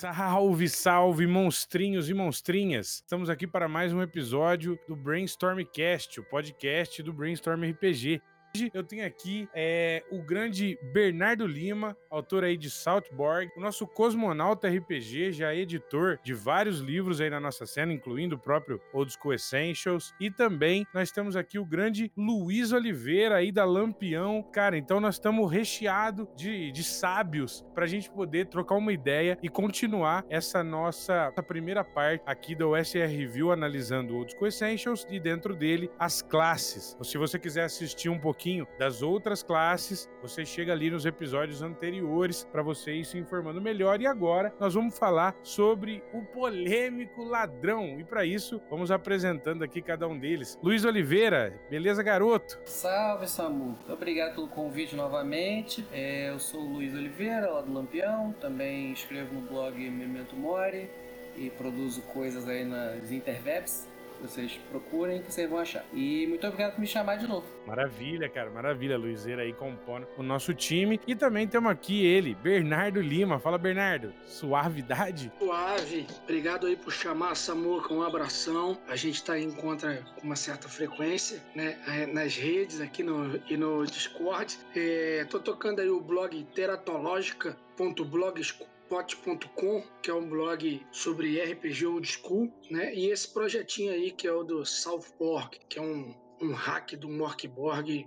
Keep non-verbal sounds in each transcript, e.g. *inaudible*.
Salve, salve, monstrinhos e monstrinhas! Estamos aqui para mais um episódio do Brainstormcast, o podcast do Brainstorm RPG. Hoje eu tenho aqui é, o grande Bernardo Lima, autor aí de Southborg, o nosso cosmonauta RPG, já editor de vários livros aí na nossa cena, incluindo o próprio Old School Essentials, e também nós temos aqui o grande Luiz Oliveira aí da Lampião. Cara, então nós estamos recheados de, de sábios para a gente poder trocar uma ideia e continuar essa nossa essa primeira parte aqui do OSR Review, analisando Old School Essentials e dentro dele as classes. Se você quiser assistir um pouquinho pouquinho das outras classes, você chega ali nos episódios anteriores para você ir se informando melhor. E agora nós vamos falar sobre o polêmico ladrão. E para isso, vamos apresentando aqui cada um deles. Luiz Oliveira, beleza, garoto? Salve, Samu. Obrigado pelo convite novamente. É, eu sou o Luiz Oliveira, lá do Lampião. Também escrevo no blog Memento Mori e produzo coisas aí nas interwebs. Vocês procurem que vocês vão achar. E muito obrigado por me chamar de novo. Maravilha, cara, maravilha. Luizeira aí compondo o nosso time. E também temos aqui ele, Bernardo Lima. Fala, Bernardo. Suavidade? Suave. Obrigado aí por chamar, Samuca. Um abração. A gente tá em encontra com uma certa frequência, né? É, nas redes aqui no, e no Discord. É, tô tocando aí o blog teratológica.blogspot pot.com, que é um blog sobre RPG old school, né? E esse projetinho aí que é o do Southborg, que é um, um hack do Morkborg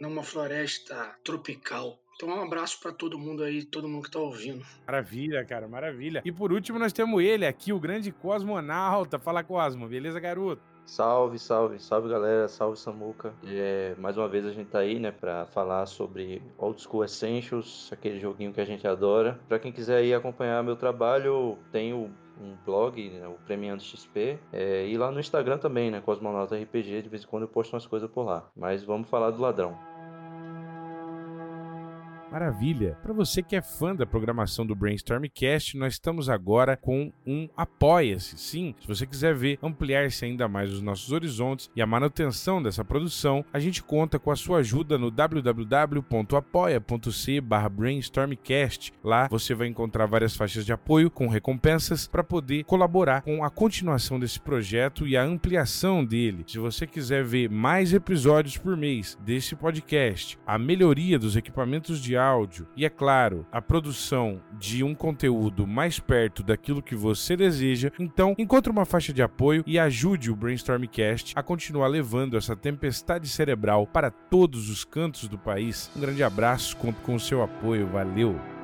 numa floresta tropical. Então, um abraço para todo mundo aí, todo mundo que tá ouvindo. Maravilha, cara, maravilha. E por último, nós temos ele aqui, o grande Cosmonauta. Fala, Cosmo, beleza, garoto? Salve, salve, salve galera, salve Samuca. É, mais uma vez a gente tá aí, né, pra falar sobre Old School Essentials, aquele joguinho que a gente adora. Pra quem quiser aí acompanhar meu trabalho, tenho um blog, né, o Premiando XP, é, e lá no Instagram também, né, Cosmonauta RPG, de vez em quando eu posto umas coisas por lá. Mas vamos falar do ladrão. Maravilha! Para você que é fã da programação do Brainstormcast, nós estamos agora com um Apoia-se. Sim, se você quiser ver ampliar-se ainda mais os nossos horizontes e a manutenção dessa produção, a gente conta com a sua ajuda no www.apoia.se brainstormcast. Lá você vai encontrar várias faixas de apoio com recompensas para poder colaborar com a continuação desse projeto e a ampliação dele. Se você quiser ver mais episódios por mês desse podcast, a melhoria dos equipamentos de áudio e, é claro, a produção de um conteúdo mais perto daquilo que você deseja, então encontre uma faixa de apoio e ajude o Brainstormcast a continuar levando essa tempestade cerebral para todos os cantos do país. Um grande abraço, conto com o seu apoio, valeu!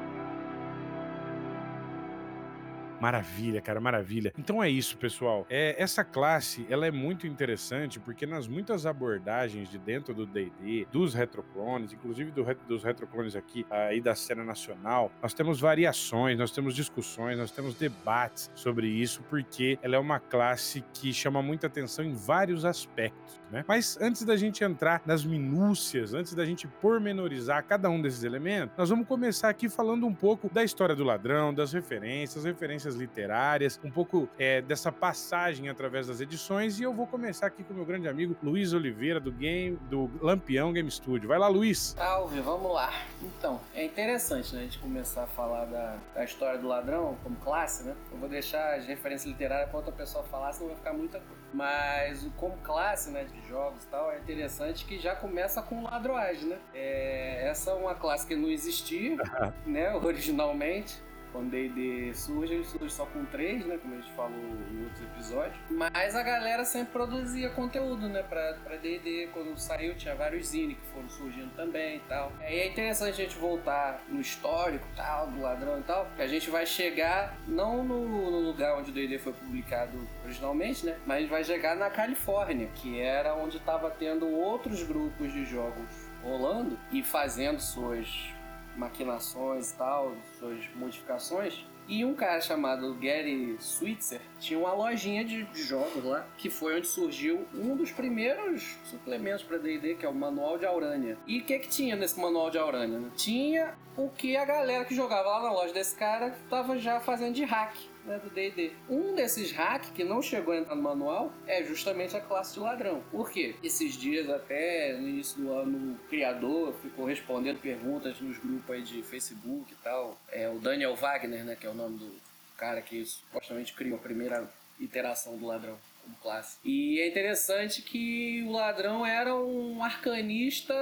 Maravilha, cara, maravilha. Então é isso, pessoal. É, essa classe, ela é muito interessante porque nas muitas abordagens de dentro do D&D, dos retroclones, inclusive do, dos retroclones aqui aí da cena nacional, nós temos variações, nós temos discussões, nós temos debates sobre isso porque ela é uma classe que chama muita atenção em vários aspectos, né? Mas antes da gente entrar nas minúcias, antes da gente pormenorizar cada um desses elementos, nós vamos começar aqui falando um pouco da história do ladrão, das referências, referências literárias, um pouco é, dessa passagem através das edições. E eu vou começar aqui com meu grande amigo Luiz Oliveira, do Game, do Lampião Game Studio. Vai lá, Luiz. Salve, vamos lá. Então, é interessante né, a gente começar a falar da, da história do ladrão como classe, né? Eu vou deixar as referências literárias para outra pessoa falar, senão vai ficar muita coisa. Mas como classe né, de jogos e tal, é interessante que já começa com ladroagem, né? É, essa é uma classe que não existia, *laughs* né, originalmente. Quando D&D surge, ele surge só com três, né? Como a gente falou em outros episódios. Mas a galera sempre produzia conteúdo, né? Pra, pra D&D. Quando saiu, tinha vários zine que foram surgindo também e tal. E é interessante a gente voltar no histórico tal, do ladrão e tal. Que a gente vai chegar, não no, no lugar onde o D&D foi publicado originalmente, né? Mas vai chegar na Califórnia, que era onde estava tendo outros grupos de jogos rolando e fazendo suas maquinações e tal, suas modificações. E um cara chamado Gary Switzer tinha uma lojinha de, jogos lá, que foi onde surgiu um dos primeiros suplementos para D&D, que é o Manual de Aurânia. E o que que tinha nesse Manual de Aurânia? Tinha o que a galera que jogava lá na loja desse cara estava já fazendo de hack né, do D&D. Um desses hacks que não chegou a entrar no manual é justamente a classe de ladrão. Por quê? Esses dias até no início do ano o criador ficou respondendo perguntas nos grupos aí de Facebook e tal. É o Daniel Wagner, né, que é o nome do cara que supostamente criou a primeira iteração do ladrão como classe. E é interessante que o ladrão era um arcanista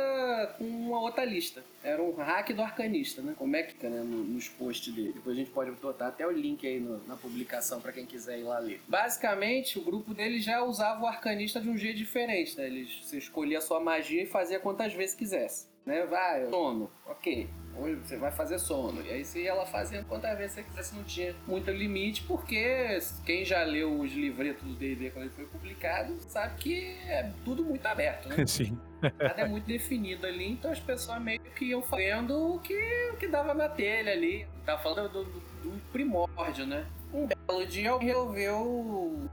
com uma outra lista. Era um hack do arcanista, né? Como é que fica né? nos posts dele. Depois a gente pode botar até o link aí no, na publicação para quem quiser ir lá ler. Basicamente, o grupo dele já usava o arcanista de um jeito diferente, né? Eles, você escolhia a sua magia e fazia quantas vezes quisesse. Né? Vai, sono, ok você vai fazer sono. E aí você ia lá fazendo quantas vezes você quisesse, não tinha muito limite, porque quem já leu os livretos do D&D quando ele foi publicado, sabe que é tudo muito aberto, né? *laughs* Sim. Nada é muito definido ali, então as pessoas meio que iam fazendo o que, o que dava na telha ali. Tava falando do, do, do primórdio, né? Um belo dia alguém resolveu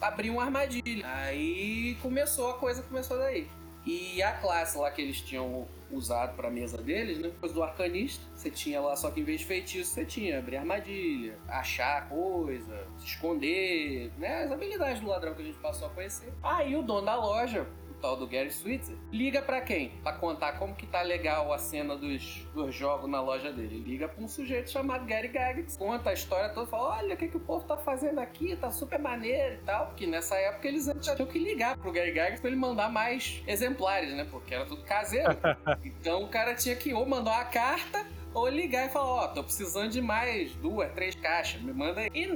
abrir uma armadilha. Aí começou a coisa, começou daí. E a classe lá que eles tinham usado para mesa deles, né? Depois do arcanista, você tinha lá, só que em vez de feitiço, você tinha abrir armadilha, achar coisa, se esconder, né? As habilidades do ladrão que a gente passou a conhecer. Aí o dono da loja tal do Gary Switzer, liga para quem? Para contar como que tá legal a cena dos, dos jogos na loja dele. Liga para um sujeito chamado Gary Gygax, conta a história toda, fala, olha o que, que o povo tá fazendo aqui, tá super maneiro e tal. Porque nessa época eles já tinham que ligar pro Gary Gygax pra ele mandar mais exemplares, né? Porque era tudo caseiro. *laughs* então o cara tinha que ou mandar uma carta ou ligar e falar, ó, oh, tô precisando de mais duas, três caixas, me manda aí. E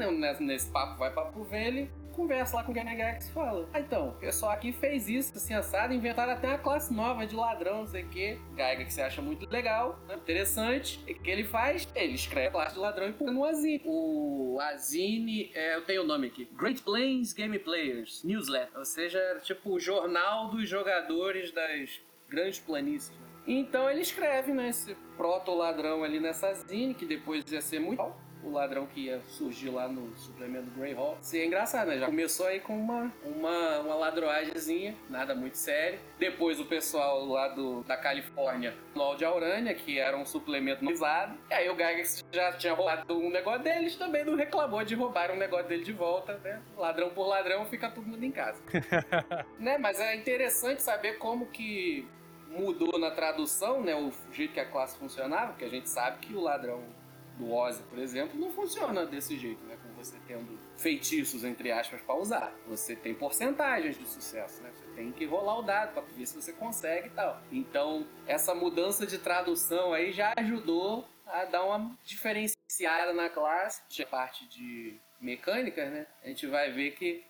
nesse, papo vai papo ele conversa lá com o Ganegax e fala: Ah, então, o pessoal aqui fez isso, assim, assado, inventaram até uma classe nova de ladrão, não sei o quê. Gaiga que você acha muito legal, né? interessante. E o que ele faz? Ele escreve a classe de ladrão e põe no Azine. O Azine, é, eu tenho o nome aqui: Great Plains Game Players Newsletter. Ou seja, tipo o jornal dos jogadores das grandes planícies. Então ele escreve, né, esse proto-ladrão ali nessa zine, que depois ia ser muito o ladrão que ia surgir lá no suplemento do Grey Hall. Isso é engraçado, né? Já começou aí com uma, uma, uma ladroagemzinha, nada muito sério. Depois o pessoal lá do, da Califórnia, LOL de Aurânia, que era um suplemento usado. E aí o Gygax já tinha roubado um negócio deles, também não reclamou de roubar um negócio dele de volta, né? Ladrão por ladrão, fica todo mundo em casa. *laughs* né? Mas é interessante saber como que mudou na tradução, né? O jeito que a classe funcionava, porque a gente sabe que o ladrão do Ozzy, por exemplo, não funciona desse jeito, né? Com você tendo feitiços, entre aspas, para usar. Você tem porcentagens de sucesso, né? Você tem que rolar o dado para ver se você consegue e tal. Então, essa mudança de tradução aí já ajudou a dar uma diferenciada na classe. A parte de mecânicas, né? A gente vai ver que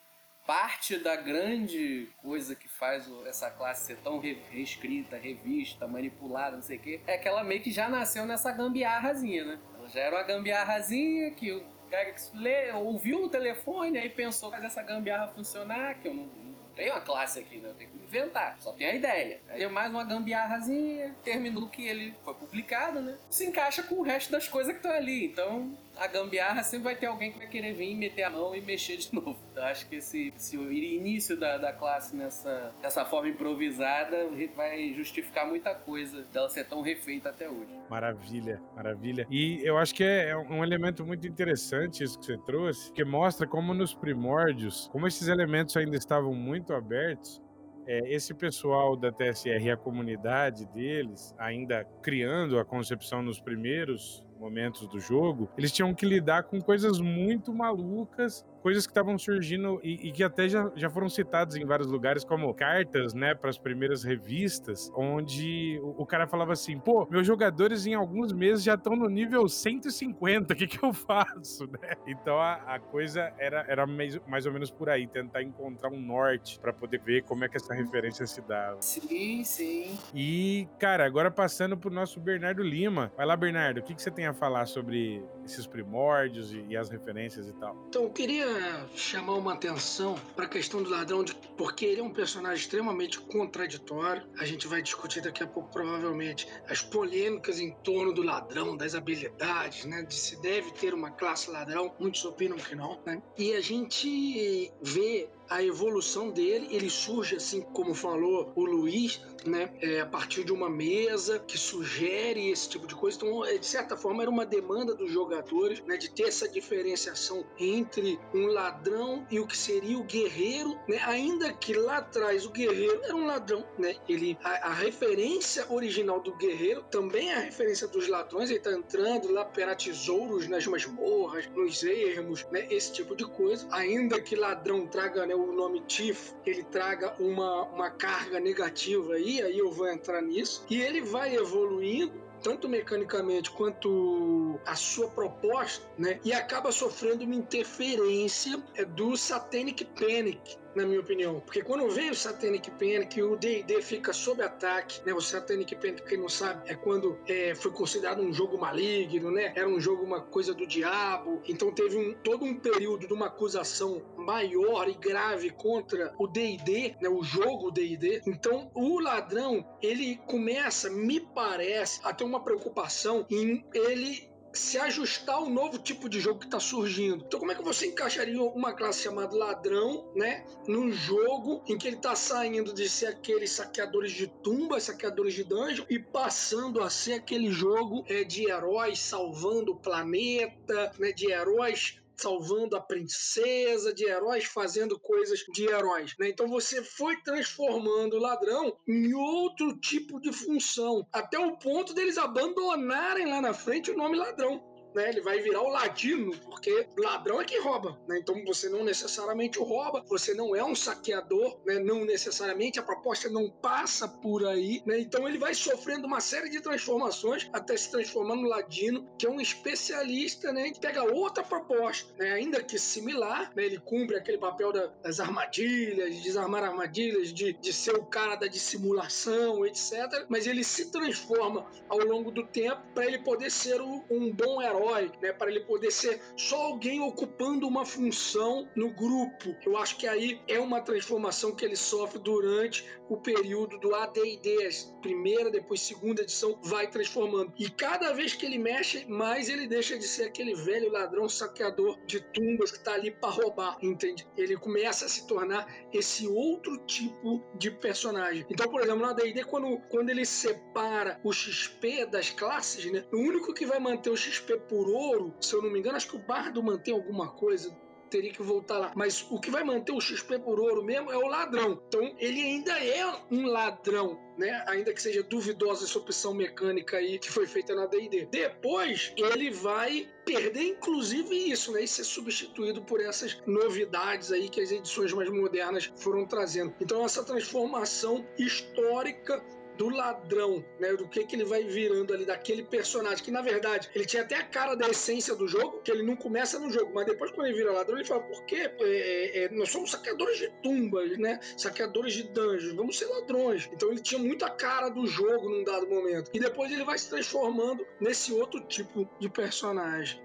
parte da grande coisa que faz essa classe ser tão reescrita, revista, manipulada, não sei o quê, é que ela meio que já nasceu nessa gambiarrazinha, né? Já era uma gambiarrazinha que o Gygax ouviu no telefone, aí pensou fazer essa gambiarra funcionar, que eu não, não tenho uma classe aqui, né? Eu tenho que inventar, só tem a ideia. Aí é mais uma gambiarrazinha, terminou que ele foi publicado, né? Se encaixa com o resto das coisas que estão ali. Então, a gambiarra sempre vai ter alguém que vai querer vir, meter a mão e mexer de *laughs* novo. Eu acho que esse, esse início da, da classe nessa, dessa forma improvisada vai justificar muita coisa dela ser tão refeita até hoje. Maravilha, maravilha. E eu acho que é, é um elemento muito interessante isso que você trouxe, que mostra como nos primórdios, como esses elementos ainda estavam muito abertos, é, esse pessoal da TSR, a comunidade deles, ainda criando a concepção nos primeiros momentos do jogo, eles tinham que lidar com coisas muito malucas coisas que estavam surgindo e, e, que até já, já foram citadas em vários lugares, como cartas, né, para as primeiras revistas, onde o, o, cara falava assim: pô, meus jogadores em alguns meses já estão no nível 150, o que, que eu faço, *laughs* né? Então a, a coisa era, era mais, mais ou menos por aí, tentar encontrar um norte para poder ver como é que essa referência se dava. Sim, sim. E, cara, agora passando pro nosso Bernardo Lima. Vai lá, Bernardo, o que, que você tem a falar sobre esses primórdios e, e as referências e tal? Então, eu queria chamar uma atenção para a questão do ladrão, de, porque ele é um personagem extremamente contraditório. A gente vai discutir daqui a pouco, provavelmente, as polêmicas em torno do ladrão, das habilidades, né? De se deve ter uma classe ladrão. Muitos opinam que não, né? E a gente vê a evolução dele, ele surge assim como falou o Luiz, né, é, a partir de uma mesa que sugere esse tipo de coisa. Então, de certa forma, era uma demanda dos jogadores né, de ter essa diferenciação entre um ladrão e o que seria o guerreiro, né, ainda que lá atrás o guerreiro era um ladrão, né, ele a, a referência original do guerreiro também é a referência dos ladrões, ele está entrando lá para tesouros nas masmorras, nos ermos, né, esse tipo de coisa, ainda que ladrão traga né, o nome Tiff, ele traga uma, uma carga negativa aí, aí eu vou entrar nisso, e ele vai evoluindo tanto mecanicamente quanto a sua proposta, né? E acaba sofrendo uma interferência é, do Satanic Panic, na minha opinião. Porque quando vem o Satanic Panic, o D&D fica sob ataque, né? O Satanic Panic, quem não sabe, é quando é, foi considerado um jogo maligno, né? Era um jogo, uma coisa do diabo. Então teve um, todo um período de uma acusação maior e grave contra o D&D, né? O jogo D&D. Então o ladrão, ele começa, me parece, a ter uma preocupação em ele se ajustar ao novo tipo de jogo que está surgindo. Então, como é que você encaixaria uma classe chamada ladrão, né, num jogo em que ele está saindo de ser aqueles saqueadores de tumba, saqueadores de dungeon, e passando a ser aquele jogo é, de heróis salvando o planeta, né, de heróis salvando a princesa, de heróis fazendo coisas de heróis. Né? Então você foi transformando o ladrão em outro tipo de função, até o ponto deles abandonarem lá na frente o nome ladrão né? Ele vai virar o ladino, porque ladrão é que rouba, né? Então você não necessariamente rouba, você não é um saqueador, né? Não necessariamente a proposta não passa por aí, né? Então ele vai sofrendo uma série de transformações até se transformar no ladino, que é um especialista, né? Que pega outra proposta, né? Ainda que similar, né? Ele cumpre aquele papel da, das armadilhas, de desarmar armadilhas, de, de ser o cara da dissimulação, etc. Mas ele se transforma ao longo do tempo para ele poder ser o, um bom herói herói, né, para ele poder ser só alguém ocupando uma função no grupo. Eu acho que aí é uma transformação que ele sofre durante o período do AD&D, primeira, depois segunda edição, vai transformando. E cada vez que ele mexe, mais ele deixa de ser aquele velho ladrão saqueador de tumbas que está ali para roubar, entende? Ele começa a se tornar esse outro tipo de personagem. Então, por exemplo, no AD&D, quando, quando ele separa o XP das classes, né, o único que vai manter o XP por ouro, se eu não me engano, acho que o Bardo mantém alguma coisa teria que voltar lá. Mas o que vai manter o XP por ouro mesmo é o ladrão. Então ele ainda é um ladrão. Né? Ainda que seja duvidosa essa opção mecânica aí que foi feita na D&D. Depois ele vai perder inclusive isso, né? E ser substituído por essas novidades aí que as edições mais modernas foram trazendo. Então essa transformação histórica do ladrão, né? Do que, que ele vai virando ali, daquele personagem, que na verdade ele tinha até a cara da essência do jogo, que ele não começa no jogo, mas depois quando ele vira ladrão, ele fala, por quê? É, é, nós somos saqueadores de tumbas, né? Saqueadores de dungeons, vamos ser ladrões. Então ele tinha muita cara do jogo num dado momento. E depois ele vai se transformando nesse outro tipo de personagem.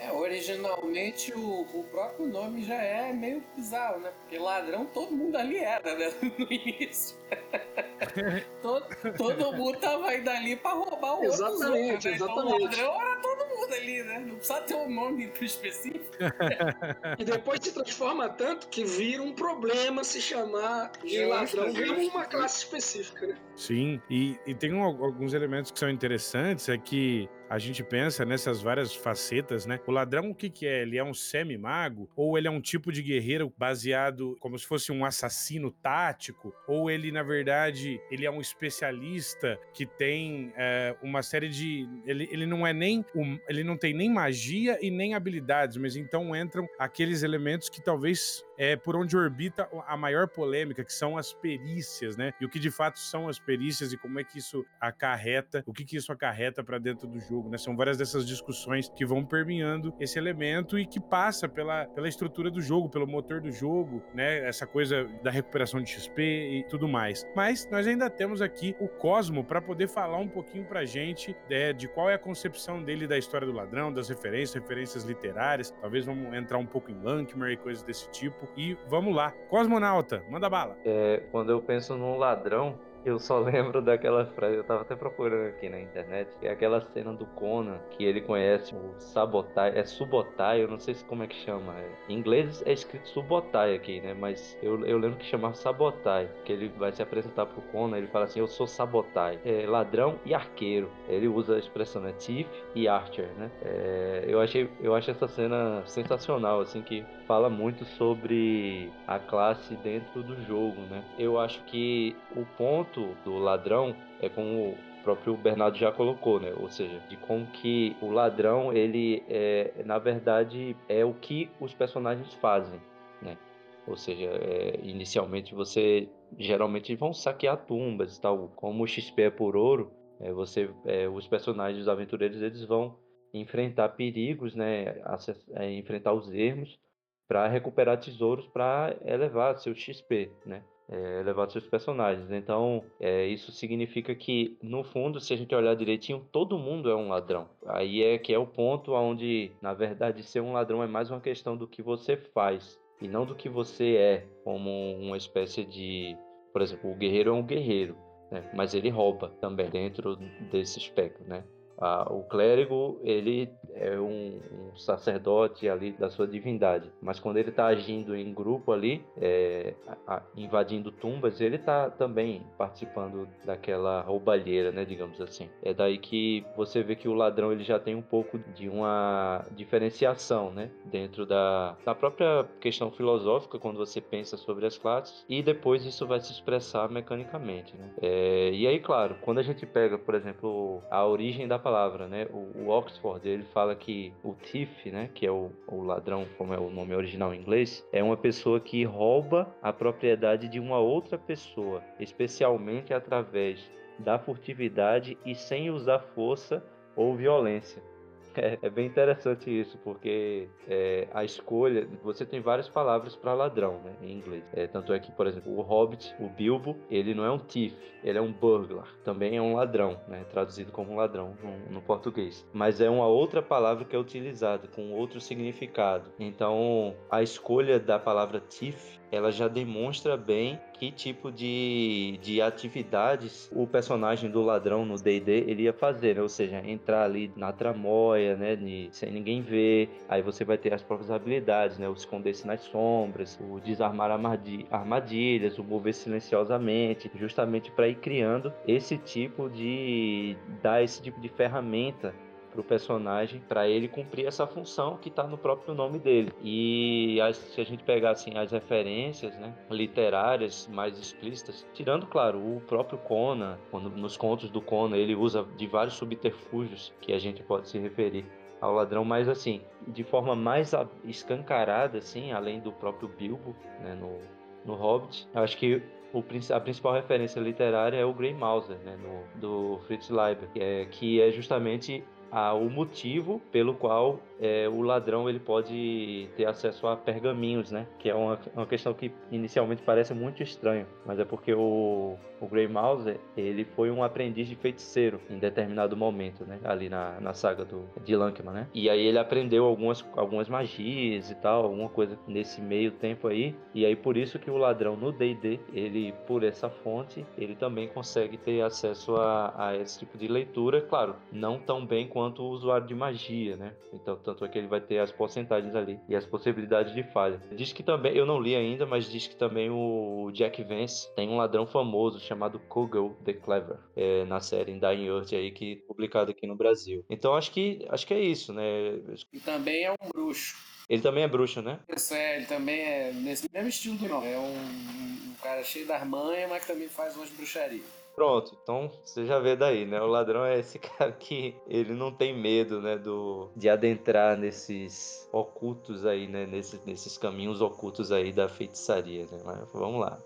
É, originalmente o, o próprio nome já é meio bizarro, né? Porque ladrão todo mundo ali era, né? *laughs* No início. *laughs* todo, todo mundo tava indo ali pra roubar o exatamente, outro. Né? Exatamente, então, o ladrão era todo mundo ali, né? Não precisa ter um nome específico. *laughs* e depois se transforma tanto que vira um problema se chamar de ladrão, vira uma classe específica, né? Sim, e, e tem um, alguns elementos que são interessantes, é que a gente pensa nessas várias facetas, né? O ladrão, o que, que é? Ele é um semi-mago? Ou ele é um tipo de guerreiro baseado como se fosse um assassino tático? Ou ele, na verdade, ele é um especialista que tem é, uma série de. Ele, ele não é nem. Um, ele não tem nem magia e nem habilidades, mas então entram aqueles elementos que talvez é por onde orbita a maior polêmica, que são as perícias, né? E o que de fato são as perícias e como é que isso acarreta, o que, que isso acarreta para dentro do jogo, né? São várias dessas discussões que vão permeando esse elemento e que passa pela, pela estrutura do jogo, pelo motor do jogo, né? Essa coisa da recuperação de XP e tudo mais. Mas nós ainda temos aqui o Cosmo para poder falar um pouquinho pra gente é, de qual é a concepção dele da história do ladrão, das referências, referências literárias. Talvez vamos entrar um pouco em Lankmer e coisas desse tipo. E vamos lá. Cosmonauta, manda bala. É, quando eu penso num ladrão, Eu só lembro *laughs* daquela frase, eu tava até procurando aqui na internet, é aquela cena do Conan, que ele conhece o Sabotai, é Subotai, eu não sei se como é que chama. É. Em inglês é escrito Subotai aqui, né? Mas eu, eu lembro que chamava Sabotai, que ele vai se apresentar pro Conan, ele fala assim, eu sou Sabotai, é ladrão e arqueiro. Ele usa a expressão, né? Thief e Archer, né? É, eu, achei, eu acho essa cena sensacional, assim, que fala muito sobre a classe dentro do jogo, né? Eu acho que o ponto do ladrão é como o próprio Bernardo já colocou, né? Ou seja, de como que o ladrão, ele é, na verdade, é o que os personagens fazem, né? Ou seja, é, inicialmente você geralmente vão saquear tumbas e tal, como o XP é por ouro, é, você, é, os personagens, os aventureiros, eles vão enfrentar perigos, né? É, enfrentar os ermos para recuperar tesouros para elevar seu XP, né? É, seus personagens. Então, é, isso significa que, no fundo, se a gente olhar direitinho, todo mundo é um ladrão. Aí é que é o ponto onde, na verdade, ser um ladrão é mais uma questão do que você faz e não do que você é, como uma espécie de. Por exemplo, o guerreiro é um guerreiro, né? mas ele rouba também dentro desse espectro, né? Ah, o clérigo, ele é um, um, sacerdote ali da sua divindade, mas quando ele está agindo em grupo ali, é, a, a, invadindo tumbas, ele está também participando daquela roubalheira, né, digamos assim. É daí que você vê que o ladrão ele já tem um pouco de uma diferenciação, né, dentro da, da própria questão filosófica quando você pensa sobre as classes e depois isso vai se expressar mecanicamente, né. É, e aí, claro, quando a gente pega, por exemplo, a origem da palavra, né? O, o, Oxford ele fala que o thief, né, que é o, o ladrão, como é o nome original em inglês, é uma pessoa que rouba a propriedade de uma outra pessoa, especialmente através da furtividade e sem usar força ou violência. É, é, bem interessante isso, porque é, a escolha. Você tem várias palavras para ladrão, né, em inglês. É, tanto é que, por exemplo, o Hobbit, o Bilbo, ele não é um thief, ele é um burglar. Também é um ladrão, né, traduzido como ladrão no, no português. Mas é uma outra palavra que é utilizada, com outro significado. Então, a escolha da palavra thief ela já demonstra bem que tipo de, de atividades o personagem do ladrão no D&D ele ia fazer, né? ou seja, entrar ali na tramóia, né, sem ninguém ver, aí você vai ter as próprias habilidades, né, o esconder-se nas sombras, o desarmar armadilhas, o mover silenciosamente, justamente para ir criando esse tipo de dar esse tipo de ferramenta para o personagem para ele cumprir essa função que está no próprio nome dele. E as, se a gente pegar assim as referências, né, literárias mais explícitas, tirando claro o próprio Conan, quando nos contos do Conan ele usa de vários subterfúgios que a gente pode se referir ao ladrão, mas assim, de forma mais escancarada, assim, além do próprio Bilbo, né, no, no Hobbit, eu acho que o, a principal referência literária é o Grey Mouser, né, no, do Fritz Leiber, que é, que é justamente a, o motivo pelo qual é, o ladrão ele pode ter acesso a pergaminhos, né? Que é uma, uma questão que inicialmente parece muito estranho, mas é porque o, o Grey Mouse ele foi um aprendiz de feiticeiro em determinado momento, né? Ali na, na saga do, de Lankman, né? E aí ele aprendeu algumas, algumas magias e tal, alguma coisa nesse meio tempo aí. E aí por isso que o ladrão no D&D, ele, por essa fonte, ele também consegue ter acesso a, a esse tipo de leitura, claro, não tão bem quanto o usuário de magia, né? Então, tanto é que ele vai ter as porcentagens ali e as possibilidades de falha. Diz que também, eu não li ainda, mas diz que também o Jack Vance tem um ladrão famoso chamado Kugel the Clever, é, na série Dying Earth aí, que publicado aqui no Brasil. Então acho que, acho que é isso, né? E também é um bruxo. Ele também é bruxo, né? Isso é, ele também é nesse mesmo estilo do não. É um, um cara cheio das manhas, mas que também faz umas bruxarias. Pronto, então você já vê daí, né? O ladrão é esse *laughs* cara que ele não tem medo, né, do de adentrar nesses ocultos aí, né, nesses, nesses caminhos ocultos aí da feitiçaria, né? Mas vamos lá.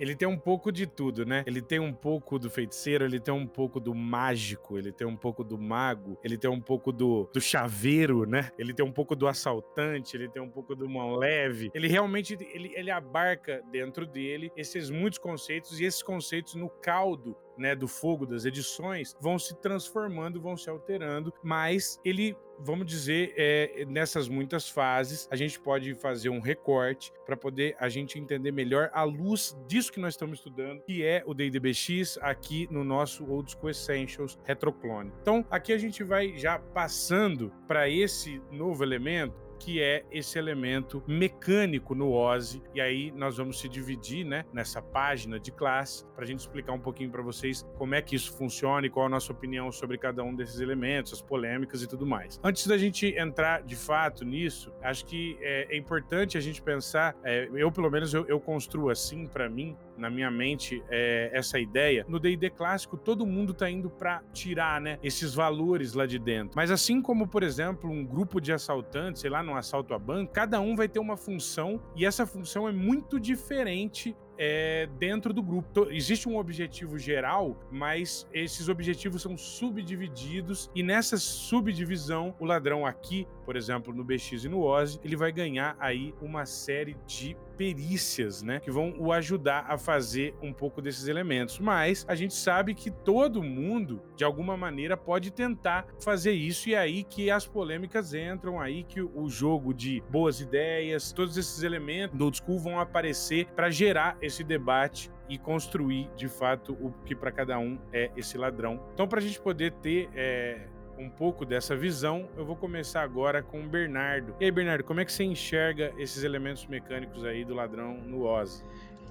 Ele tem um pouco de tudo, né? Ele tem um pouco do feiticeiro, ele tem um pouco do mágico, ele tem um pouco do mago, ele tem um pouco do, do chaveiro, né? Ele tem um pouco do assaltante, ele tem um pouco do mão leve. Ele realmente ele, ele abarca dentro dele esses muitos conceitos e esses conceitos no caldo né, do fogo das edições vão se transformando, vão se alterando, mas ele vamos dizer, é, nessas muitas fases, a gente pode fazer um recorte para poder a gente entender melhor a luz disso que nós estamos estudando, que é o DDBX aqui no nosso Old School Essentials Retroclone. Então, aqui a gente vai já passando para esse novo elemento que é esse elemento mecânico no OSI. E aí nós vamos se dividir né, nessa página de classe para a gente explicar um pouquinho para vocês como é que isso funciona e qual a nossa opinião sobre cada um desses elementos, as polêmicas e tudo mais. Antes da gente entrar de fato nisso, acho que é, é importante a gente pensar, é, eu pelo menos eu, eu construo assim para mim, na minha mente é, essa ideia. No D&D clássico, todo mundo tá indo para tirar, né, esses valores lá de dentro. Mas assim como, por exemplo, um grupo de assaltantes, sei lá, num assalto a banco, cada um vai ter uma função e essa função é muito diferente é, dentro do grupo. Existe um objetivo geral, mas esses objetivos são subdivididos e nessa subdivisão, o ladrão aqui, por exemplo, no BX e no OZ, ele vai ganhar aí uma série de perícias, né, que vão o ajudar a fazer um pouco desses elementos. Mas a gente sabe que todo mundo, de alguma maneira, pode tentar fazer isso e é aí que as polêmicas entram, aí que o jogo de boas ideias, todos esses elementos do old school vão aparecer para gerar esse debate e construir de fato o que para cada um é esse ladrão. Então, para a gente poder ter é, um pouco dessa visão, eu vou começar agora com o Bernardo. E aí, Bernardo, como é que você enxerga esses elementos mecânicos aí do ladrão no Oz?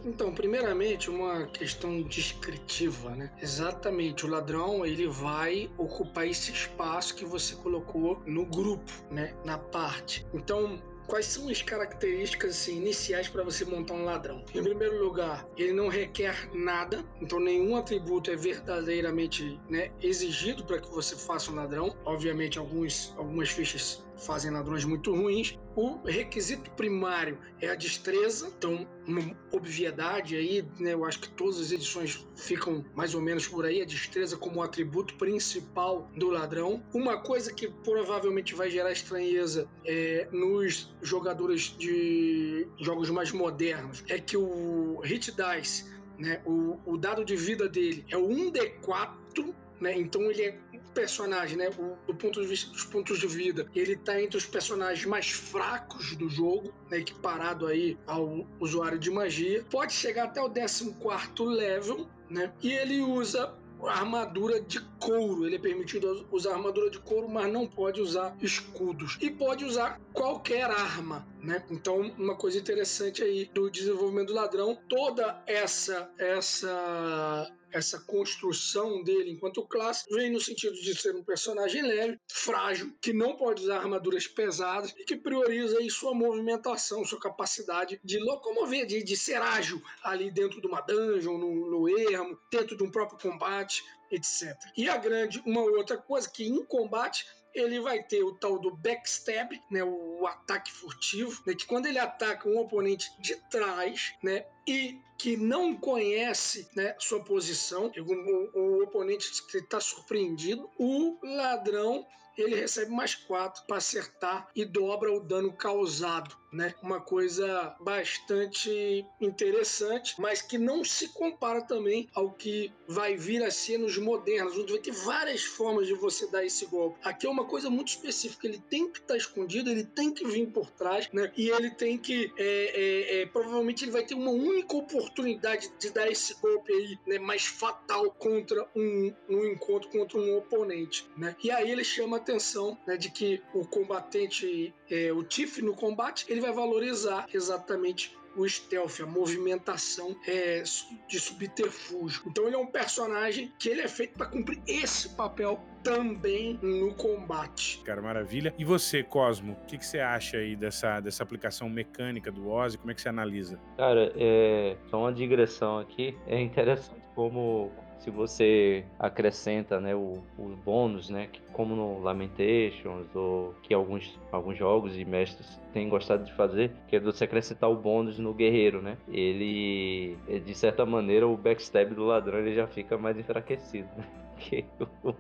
Então, primeiramente, uma questão descritiva, né? Exatamente, o ladrão ele vai ocupar esse espaço que você colocou no grupo, né? Na parte. Então, Quais são as características assim, iniciais para você montar um ladrão? Em primeiro lugar, ele não requer nada, então nenhum atributo é verdadeiramente né, exigido para que você faça um ladrão. Obviamente, alguns, algumas fichas fazem ladrões muito ruins. O requisito primário é a destreza, então, uma obviedade aí, né, eu acho que todas as edições ficam mais ou menos por aí, a destreza como atributo principal do ladrão. Uma coisa que provavelmente vai gerar estranheza é, nos jogadores de jogos mais modernos é que o hit dice, né, o, o dado de vida dele é o 1d4 né? Então ele é personagem, né, do ponto de vista dos pontos de vida, ele tá entre os personagens mais fracos do jogo, né, equiparado aí ao usuário de magia. Pode chegar até o 14 level, né? E ele usa armadura de couro. Ele é permitido usar armadura de couro, mas não pode usar escudos. E pode usar qualquer arma, né? Então, uma coisa interessante aí do desenvolvimento do ladrão, toda essa essa essa construção dele enquanto classe vem no sentido de ser um personagem leve, frágil, que não pode usar armaduras pesadas e que prioriza aí sua movimentação, sua capacidade de locomover, de, de ser ágil ali dentro de uma dungeon, no, no ermo, dentro de um próprio combate, etc. E a grande, uma outra coisa que em combate ele vai ter o tal do backstab, né, o ataque furtivo, né, que quando ele ataca um oponente de trás, né, e que não conhece né, sua posição, o, o oponente está surpreendido, o ladrão ele recebe mais 4 para acertar e dobra o dano causado, né? Uma coisa bastante interessante, mas que não se compara também ao que vai vir a ser nos modernos, onde vai ter várias formas de você dar esse golpe. Aqui é uma coisa muito específica, ele tem que estar tá escondido, ele tem que vir por trás, né? E ele tem que, é, é, é, provavelmente ele vai ter uma única oportunidade de dar esse golpe aí, né? Mais fatal contra um, um encontro contra um oponente, né? E aí ele chama atenção né, de que o combatente, é, o Tiff no combate, ele vai valorizar exatamente o stealth, a movimentação é, de subterfúgio. Então ele é um personagem que ele é feito para cumprir esse papel também no combate. Cara, maravilha. E você, Cosmo, o que, que, você acha aí dessa, dessa aplicação mecânica do Ozzy? Como é que você analisa? Cara, é, só uma digressão aqui. É interessante como se você acrescenta né, o, os bônus, né, que, como no Lamentations ou que alguns, alguns jogos e mestres têm gostado de fazer, que é você acrescentar o bônus no guerreiro, né? Ele, de certa maneira, o backstab do ladrão ele já fica mais enfraquecido, né? *laughs*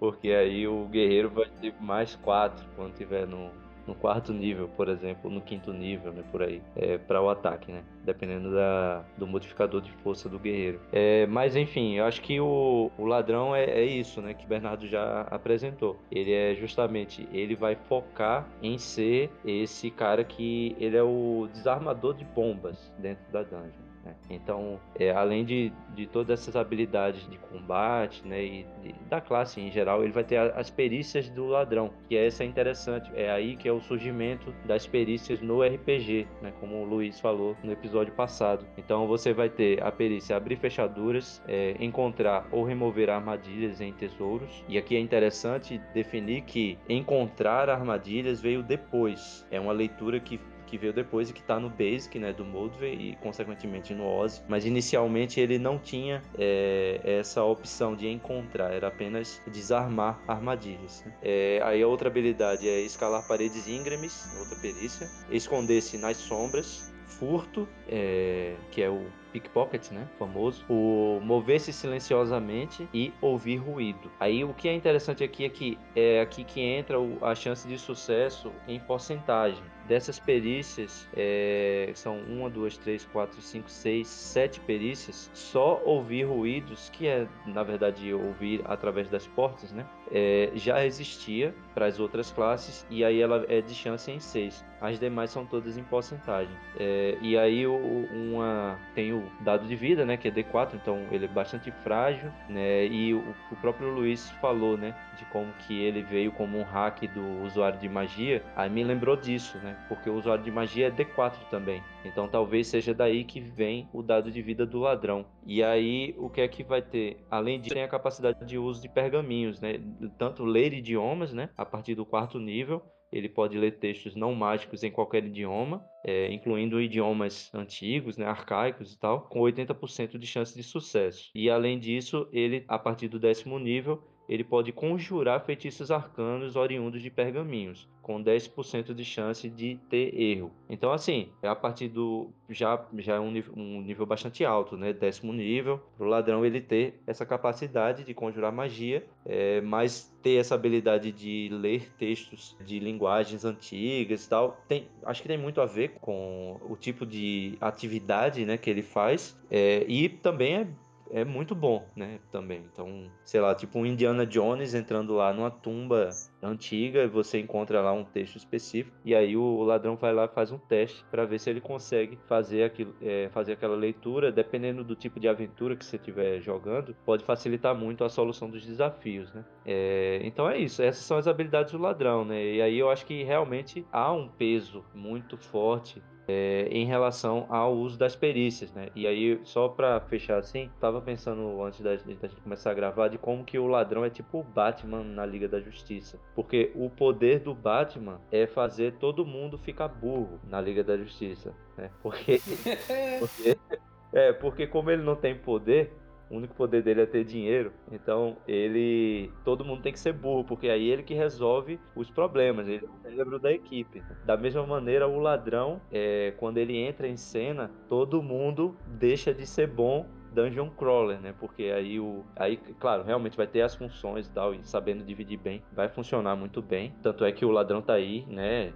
porque aí o guerreiro vai ter mais quatro quando tiver no, no quarto nível, por exemplo, no quinto nível, né, por aí, é, para o ataque, né, dependendo da, do modificador de força do guerreiro. É, mas enfim, eu acho que o, o ladrão é, é isso, né, que Bernardo já apresentou. Ele é justamente, ele vai focar em ser esse cara que ele é o desarmador de bombas dentro da dungeon. Né? Então, é, além de, de todas essas habilidades de combate né, e de, da classe em geral, ele vai ter as perícias do ladrão, que essa é interessante. É aí que é o surgimento das perícias no RPG, né, como o Luiz falou no episódio passado. Então, você vai ter a perícia abrir fechaduras, é, encontrar ou remover armadilhas em tesouros. E aqui é interessante definir que encontrar armadilhas veio depois. É uma leitura que que veio depois e que está no Basic, né, do Moldve e consequentemente no Oz. Mas inicialmente ele não tinha é, essa opção de encontrar, era apenas desarmar armadilhas. Né? É, aí a outra habilidade é escalar paredes íngremes, outra perícia, esconder-se nas sombras, furto, é, que é o pickpocket, né, famoso, o mover-se silenciosamente e ouvir ruído. Aí o que é interessante aqui é que é aqui que entra a chance de sucesso em porcentagem. Dessas perícias, é, são uma, duas, três, quatro, cinco, seis, sete perícias. Só ouvir ruídos, que é na verdade ouvir através das portas, né? É, já existia para as outras classes e aí ela é de chance em seis. As demais são todas em porcentagem. É, e aí o, uma tem o dado de vida, né? Que é D4, então ele é bastante frágil, né? E o, o próprio Luiz falou, né? De como que ele veio como um hack do usuário de magia. Aí me lembrou disso, né? Porque o usuário de magia é D4 também. Então talvez seja daí que vem o dado de vida do ladrão. E aí o que é que vai ter? Além disso, tem a capacidade de uso de pergaminhos, né? Tanto ler idiomas, né? A partir do quarto nível, ele pode ler textos não mágicos em qualquer idioma, é, incluindo idiomas antigos, né, arcaicos e tal, com 80% de chance de sucesso. E além disso, ele, a partir do décimo nível, ele pode conjurar feitiços arcanos oriundos de pergaminhos, com 10% de chance de ter erro. Então, assim, é a partir do. Já, já é um nível, um nível bastante alto, né? Décimo nível, para o ladrão ele ter essa capacidade de conjurar magia, é, mas ter essa habilidade de ler textos de linguagens antigas e tal, tem, acho que tem muito a ver com o tipo de atividade né, que ele faz, é, e também é é muito bom, né? Também. Então, sei lá, tipo um Indiana Jones entrando lá numa tumba antiga e você encontra lá um texto específico e aí o ladrão vai lá e faz um teste para ver se ele consegue fazer aquilo, é, fazer aquela leitura. Dependendo do tipo de aventura que você estiver jogando, pode facilitar muito a solução dos desafios, né? É, então é isso. Essas são as habilidades do ladrão, né? E aí eu acho que realmente há um peso muito forte é, em relação ao uso das perícias, né? E aí, só para fechar assim, tava pensando antes da, da, gente começar a gravar de como que o ladrão é tipo o Batman na Liga da Justiça. Porque o poder do Batman é fazer todo mundo ficar burro na Liga da Justiça, né? Porque, *laughs* porque é, porque como ele não tem poder, o único poder dele é ter dinheiro. Então, ele. Todo mundo tem que ser burro, porque aí ele que resolve os problemas. Ele é o cérebro da equipe. Da mesma maneira, o ladrão, é, quando ele entra em cena, todo mundo deixa de ser bom dungeon crawler, né? Porque aí o aí, claro, realmente vai ter as funções e tal, e sabendo dividir bem, vai funcionar muito bem. Tanto é que o ladrão tá aí, né?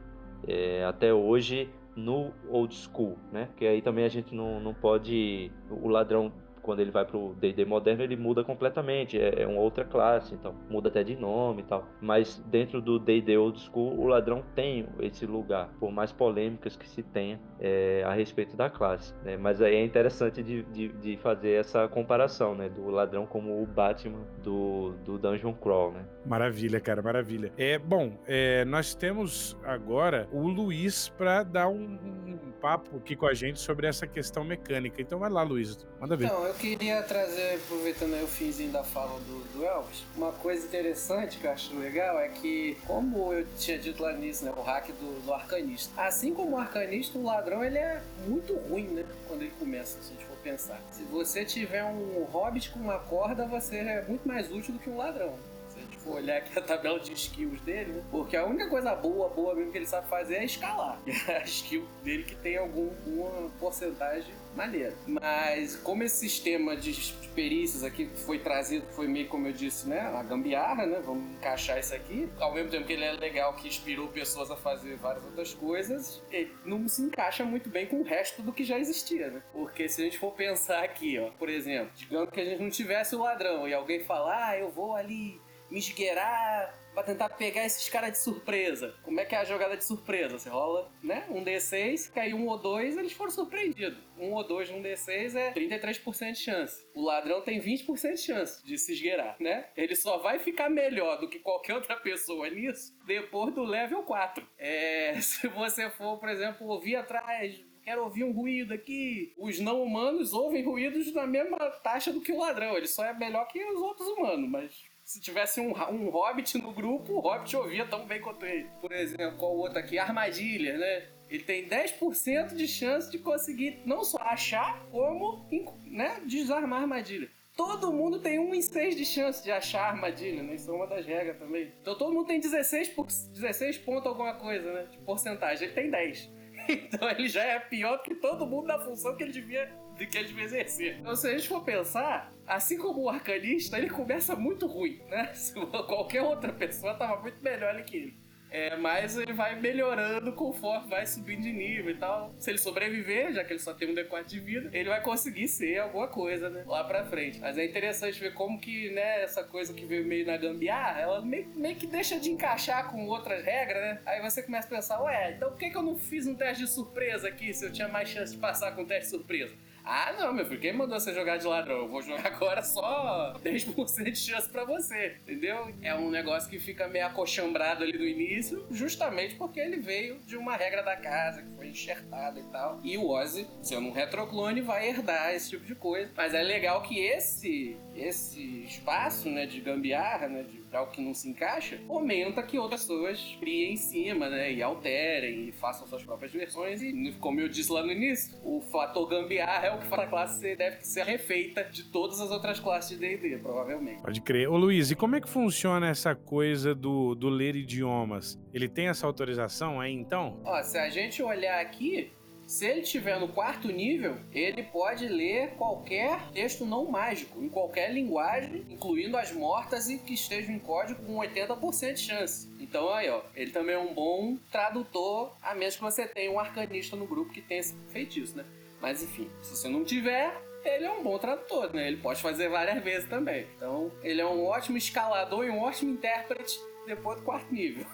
É, até hoje no old school, né? Que aí também a gente não, não pode o ladrão quando ele vai pro D&D moderno, ele muda completamente, é, é, uma outra classe, então muda até de nome e tal. Mas dentro do D&D Old School, o ladrão tem esse lugar, por mais polêmicas que se tenha é, a respeito da classe. Né? Mas aí é interessante de, de, de, fazer essa comparação, né? Do ladrão como o Batman do, do Dungeon Crawl, né? Maravilha, cara, maravilha. É bom, é, nós temos agora o Luiz para dar um, um, papo aqui com a gente sobre essa questão mecânica. Então vai lá, Luiz, manda ver. Então, eu queria trazer, aproveitando aí o finzinho da fala do, do Elvis, uma coisa interessante que eu acho legal é que, como eu tinha dito lá nisso, né, o hack do, do arcanista. Assim como o arcanista, o ladrão ele é muito ruim, né, quando ele começa, se a gente for pensar. Se você tiver um hobbit com uma corda, você é muito mais útil do que um ladrão for olhar aqui a tabela de skills dele, né? Porque a única coisa boa, boa mesmo que ele sabe fazer é escalar. E *laughs* a skill dele que tem alguma porcentagem maneira. Mas como esse sistema de perícias aqui foi trazido, foi meio como eu disse, né? A gambiarra, né? Vamos encaixar isso aqui. Ao mesmo tempo que ele é legal, que inspirou pessoas a fazer várias outras coisas, ele não se encaixa muito bem com o resto do que já existia, né? Porque se a gente for pensar aqui, ó, por exemplo, digamos que a gente não tivesse o ladrão e alguém falar, ah, eu vou ali me esgueirar pra tentar pegar esses caras de surpresa. Como é que é a jogada de surpresa? Você rola, né? Um D6, cai um ou dois, eles foram surpreendidos. Um ou dois um D6 é 33% de chance. O ladrão tem 20% de chance de se esgueirar, né? Ele só vai ficar melhor do que qualquer outra pessoa nisso depois do level 4. É, *laughs* se você for, por exemplo, ouvir atrás quero ouvir um ruído aqui. Os não humanos ouvem ruídos na mesma taxa do que o ladrão. Ele só é melhor que os outros humanos, mas se tivesse um, um hobbit no grupo, o hobbit ouvia tão bem quanto ele. Por exemplo, qual o outro aqui? Armadilha, né? Ele tem 10% de chance de conseguir não só achar, como né, desarmar a armadilha. Todo mundo tem 1 em 6 de chance de achar a armadilha, né? Isso é uma das regras também. Então todo mundo tem 16, por, 16 pontos alguma coisa, né? De porcentagem. Ele tem 10. *laughs* Então ele já é pior que todo mundo na função que ele devia do que ele devia exercer. Então, se a gente for pensar, assim como o arcanista, ele começa muito ruim, né? *laughs* Se qualquer outra pessoa tava muito melhor que ele. É, mas ele vai melhorando conforme vai subindo de nível e tal. Se ele sobreviver, já que ele só tem um D4 de vida, ele vai conseguir ser alguma coisa, né? Lá pra frente. Mas é interessante ver como que, né, essa coisa que veio meio na gambiarra, ela meio, meio que deixa de encaixar com outras regras, né? Aí você começa a pensar, ué, então por que, que eu não fiz um teste de surpresa aqui se eu tinha mais chance de passar com um teste de surpresa? Ah, não, meu filho, quem mandou você jogar de ladrão? Eu vou jogar agora só 10% de chance para você, entendeu? É um negócio que fica meio acochambrado ali no início, justamente porque ele veio de uma regra da casa que foi enxertada e tal. E o Ozzy, sendo um retroclone, vai herdar esse tipo de coisa. Mas é legal que esse esse espaço, né, de gambiarra, né, de algo que não se encaixa, fomenta que outras pessoas criem em cima, né, e alterem e façam suas próprias versões. E, como eu disse lá no início, o fator gambiarra é o que faz a classe deve ser refeita de todas as outras classes de D&D, provavelmente. Pode crer. Ô Luiz, e como é que funciona essa coisa do, do ler idiomas? Ele tem essa autorização aí, então? Ó, se a gente olhar aqui, se ele estiver no quarto nível, ele pode ler qualquer texto não mágico, em qualquer linguagem, incluindo as mortas e que estejam em código com 80% de chance. Então aí, ó, ele também é um bom tradutor, a menos que você tenha um arcanista no grupo que tenha feito isso, né? Mas enfim, se você não tiver, ele é um bom tradutor, né? Ele pode fazer várias vezes também. Então, ele é um ótimo escalador e um ótimo intérprete depois do quarto nível.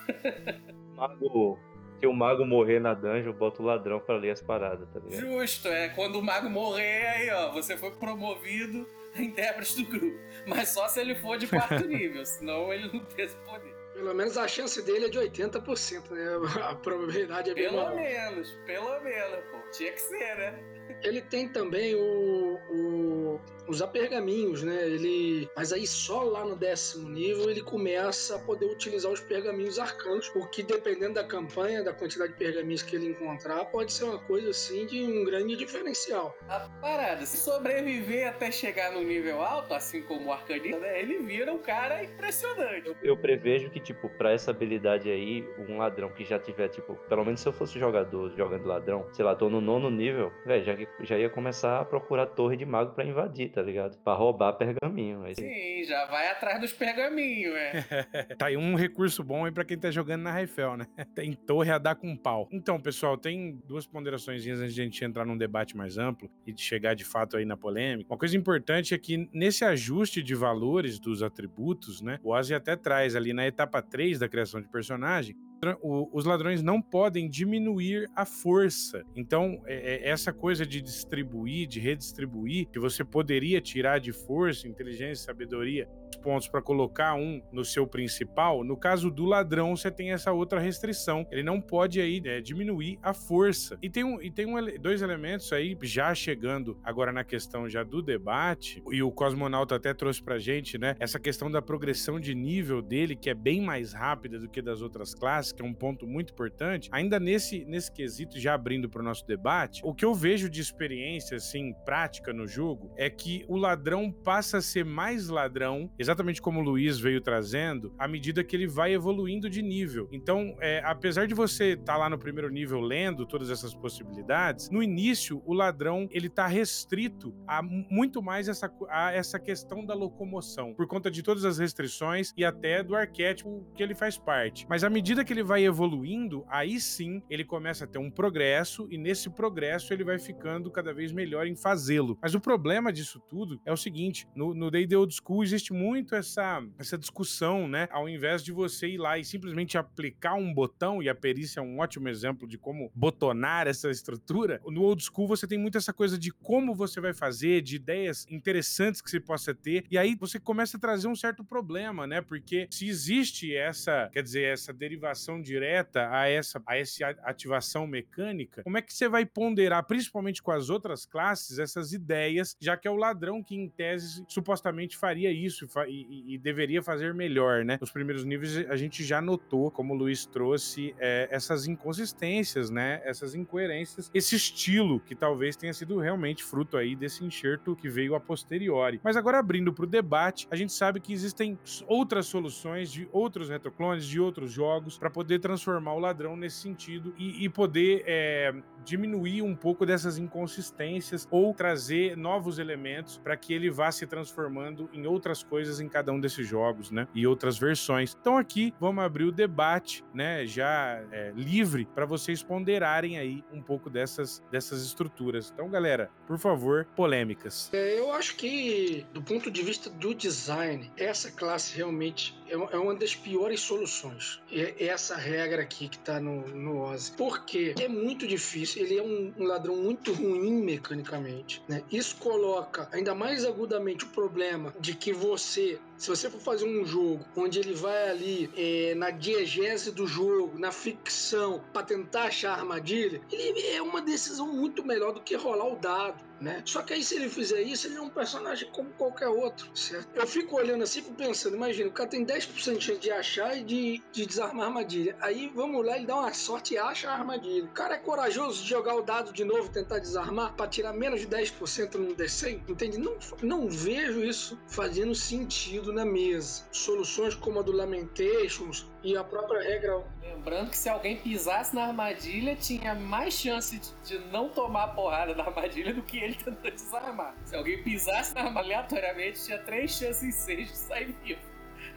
*laughs* Mago se o mago morrer na dungeon, bota o ladrão pra ler as paradas, tá ligado? Justo, é. Quando o mago morrer, aí, ó, você foi promovido a intérprete do grupo. Mas só se ele for de quarto *laughs* nível, senão ele não tem esse poder. Pelo menos a chance dele é de 80%, né? A probabilidade é bem Pelo menos, pelo menos, pô. Tinha que ser, né? Ele tem também o, o, os apergaminhos, né? Ele, mas aí só lá no décimo nível ele começa a poder utilizar os pergaminhos arcanos, o que dependendo da campanha, da quantidade de pergaminhos que ele encontrar, pode ser uma coisa assim de um grande diferencial. A parada, se sobreviver até chegar no nível alto, assim como o arcanista, né? Ele vira um cara impressionante. Eu, eu prevejo que, tipo, pra essa habilidade aí, um ladrão que já tiver, tipo, pelo menos se eu fosse jogador jogando ladrão, sei lá, tô no nono nível, velho, já já ia começar a procurar torre de mago para invadir, tá ligado? Pra roubar pergaminho. Aí... Sim, já vai atrás dos pergaminhos, é. *laughs* tá aí um recurso bom aí pra quem tá jogando na Raifel, né? *laughs* Tem torre a dar com pau. Então, pessoal, tem duas ponderações antes de a gente entrar num debate mais amplo e de chegar de fato aí na polêmica. Uma coisa importante é que nesse ajuste de valores dos atributos, né? O Ozzy até traz ali na etapa 3 da criação de personagem os ladrões não podem diminuir a força. Então, é, é, essa coisa de distribuir, de redistribuir, que você poderia tirar de força, inteligência, sabedoria, pontos para colocar um no seu principal, no caso do ladrão, você tem essa outra restrição. Ele não pode aí né, diminuir a força. E tem, um, e tem um, dois elementos aí, já chegando agora na questão já do debate, e o cosmonauta até trouxe pra gente, né? Essa questão da progressão de nível dele, que é bem mais rápida do que das outras classes que é um ponto muito importante, ainda nesse, nesse quesito, já abrindo para o nosso debate, o que eu vejo de experiência, assim, prática no jogo, é que o ladrão passa a ser mais ladrão, exatamente como o Luiz veio trazendo, à medida que ele vai evoluindo de nível. Então, é, apesar de você estar tá lá no primeiro nível lendo todas essas possibilidades, no início, o ladrão, ele tá restrito a muito mais essa, a essa questão da locomoção, por conta de todas as restrições e até do arquétipo que ele faz parte. Mas à medida que ele vai evoluindo, aí sim ele começa a ter um progresso e nesse progresso ele vai ficando cada vez melhor em fazê-lo. Mas o problema disso tudo é o seguinte: no Day Old School existe muito essa, essa discussão, né? Ao invés de você ir lá e simplesmente aplicar um botão, e a perícia é um ótimo exemplo de como botonar essa estrutura, no Old School você tem muito essa coisa de como você vai fazer, de ideias interessantes que você possa ter, e aí você começa a trazer um certo problema, né? Porque se existe essa, quer dizer, essa derivação direta a essa, a essa ativação mecânica, como é que você vai ponderar, principalmente com as outras classes, essas ideias, já que é o ladrão que, em tese, supostamente faria isso e, e, e deveria fazer melhor, né? Nos primeiros níveis a gente já notou, como o Luiz trouxe, é, essas inconsistências, né? Essas incoerências, esse estilo que talvez tenha sido realmente fruto aí desse enxerto que veio a posteriori. Mas agora abrindo para o debate, a gente sabe que existem outras soluções de outros retroclones, de outros jogos, para poder transformar o ladrão nesse sentido e, e poder é, diminuir um pouco dessas inconsistências ou trazer novos elementos para que ele vá se transformando em outras coisas em cada um desses jogos, né? E outras versões. Então aqui vamos abrir o debate, né? Já é, livre para vocês ponderarem aí um pouco dessas, dessas estruturas. Então, galera, por favor, polêmicas. É, eu acho que, do ponto de vista do design, essa classe realmente é, é uma das piores soluções. É essa regra aqui que está no, no Ozzy. Porque é muito difícil, ele é um, um ladrão muito ruim mecanicamente. Né? Isso coloca ainda mais agudamente o problema de que você se você for fazer um jogo onde ele vai ali é, na diegese do jogo, na ficção, para tentar achar armadilha, ele é uma decisão muito melhor do que rolar o dado né? Só que aí se ele fizer isso, ele é um personagem como qualquer outro, certo? Eu fico olhando assim e pensando, imagina, o cara tem 10% de achar e de, de desarmar a armadilha. Aí vamos lá, ele dá uma sorte e acha a armadilha. O cara é corajoso de jogar o dado de novo, tentar desarmar, para tirar menos de 10% no D100, entende? Não, não vejo isso fazendo sentido na mesa. Soluções como a do Lamentations e a própria regra. Lembrando que se alguém pisasse na armadilha, tinha mais chance de não tomar porrada da armadilha do que ele tentando desarmar. Se alguém pisasse na armadilha aleatoriamente, tinha três chances em seis de sair vivo.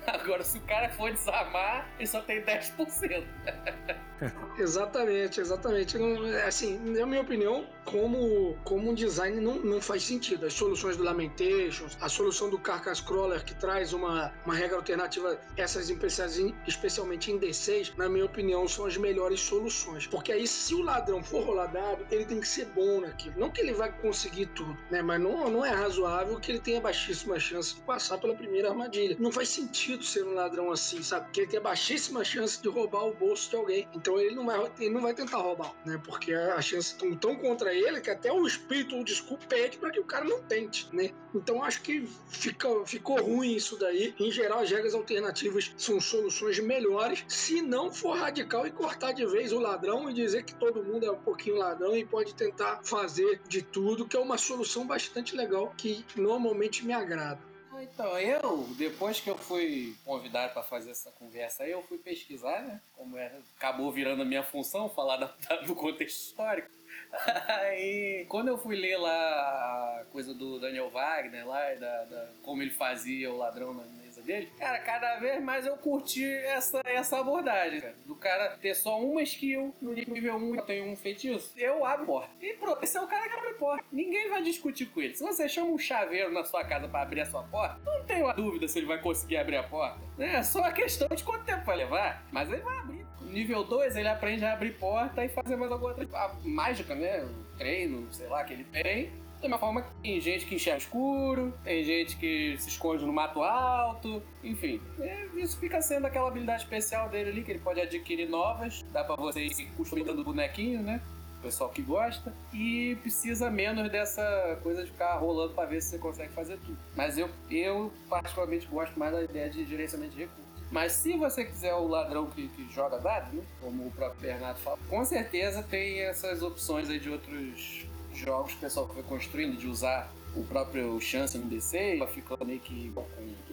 *laughs* Agora, se o cara for desarmar, ele só tem 10%. *laughs* exatamente, exatamente. Assim, na minha opinião, como, como um design não, não faz sentido. As soluções do Lamentations, a solução do Carcass Crawler, que traz uma, uma regra alternativa, essas especialmente em D6, na minha opinião, são as melhores soluções. Porque aí, se o ladrão for rolar dado, ele tem que ser bom naquilo. Não que ele vai conseguir tudo, né? Mas não, não é razoável que ele tenha baixíssima chance de passar pela primeira armadilha. Não faz sentido ser um ladrão assim, sabe? Porque ele tem baixíssima chance de roubar o bolso de alguém. Então ele não vai, ele não vai tentar roubar, né? Porque a chance tão, tão contra ele que até o espírito o desculpa pede para que o cara não tente, né? Então acho que fica, ficou ruim isso daí. Em geral, as regras alternativas são soluções melhores se não for radical e cortar de vez o ladrão e dizer que todo mundo é um pouquinho ladrão e pode tentar fazer de tudo, que é uma solução bastante legal que normalmente me agrada. Então, eu, depois que eu fui convidado para fazer essa conversa aí, eu fui pesquisar, né? Como é, acabou virando a minha função, falar da, do contexto histórico. *laughs* Aí, quando eu fui ler lá a coisa do Daniel Wagner, lá, da, da como ele fazia o ladrão na, dele, cara, cada vez mais eu curti essa, essa abordagem, cara. Do cara ter só uma skill no nível 1 e tem um feitiço, eu abro porta. E pronto, esse é o cara que abre porta. Ninguém vai discutir com ele. Se você chama um chaveiro na sua casa para abrir a sua porta, não tenho a dúvida se ele vai conseguir abrir a porta. É só a questão de quanto tempo vai levar, mas ele vai abrir. Nível 2, ele aprende a abrir porta e fazer mais alguma outra mágica, né? Treino, sei lá, que ele tem da mesma forma que tem gente que enxerga escuro, tem gente que se esconde no mato alto, enfim. É, isso fica sendo aquela habilidade especial dele ali, que ele pode adquirir novas. Dá pra você ir customizando bonequinho, né? O pessoal que gosta. E precisa menos dessa coisa de ficar rolando pra ver se você consegue fazer tudo. Mas eu, eu particularmente gosto mais da ideia de gerenciamento de recursos. Mas se você quiser o ladrão que, que joga dado, né? como o próprio Bernardo fala, com certeza tem essas opções aí de outros jogos que o pessoal foi construindo, de usar o próprio chance no DC, ficando meio que com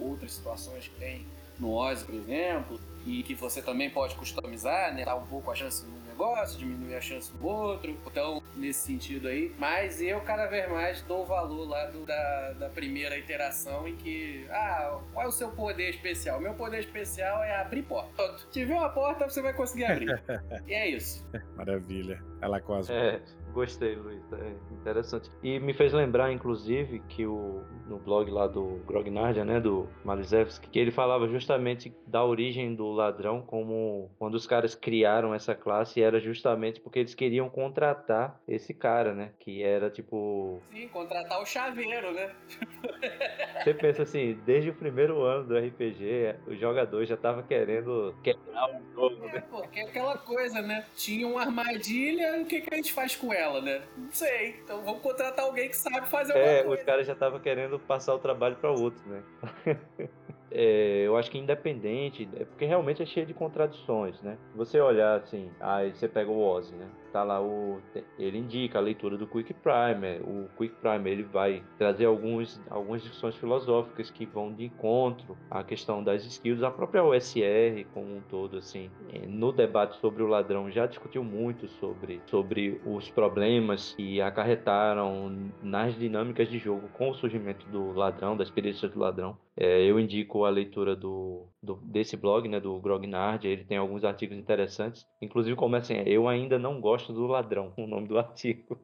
outras situações que tem no Oz, por exemplo, e que você também pode customizar, né? Dar um pouco a chance num negócio, diminuir a chance do outro. Então, nesse sentido aí. Mas eu cada vez mais dou valor lá do, da, da primeira iteração em que, ah, qual é o seu poder especial? Meu poder especial é abrir porta. Pronto. Tiver uma porta, você vai conseguir abrir. *laughs* e é isso. Maravilha. Ela quase. É. Gostei, Luiz. É interessante. E me fez lembrar, inclusive, que o, no blog lá do Grognardia, né, do Malizewski, que ele falava justamente da origem do ladrão, como quando os caras criaram essa classe, era justamente porque eles queriam contratar esse cara, né? Que era tipo. Sim, contratar o chaveiro, né? *laughs* Você pensa assim, desde o primeiro ano do RPG, o jogador já tava querendo quebrar o jogo, é, né? Porque aquela coisa, né? Tinha uma armadilha, o que, que a gente faz com ela? Ela, né? Não sei. Então vamos contratar alguém que sabe fazer alguma é, coisa. os caras já estavam querendo passar o trabalho para outro, né? *laughs* é, eu acho que independente, é porque realmente é cheio de contradições, né? Você olhar assim, aí você pega o Ozzy, né? Tá lá o ele indica a leitura do Quick Primer. O Quick Primer ele vai trazer alguns algumas discussões filosóficas que vão de encontro à questão das skills, a própria OSR como um todo assim. É, no debate sobre o ladrão já discutiu muito sobre sobre os problemas que acarretaram nas dinâmicas de jogo com o surgimento do ladrão, da experiência do ladrão. É, eu indico a leitura do, do, desse blog, né, do Grognard. Ele tem alguns artigos interessantes. Inclusive, como assim, eu ainda não gosto do ladrão, *laughs* o nome do artigo.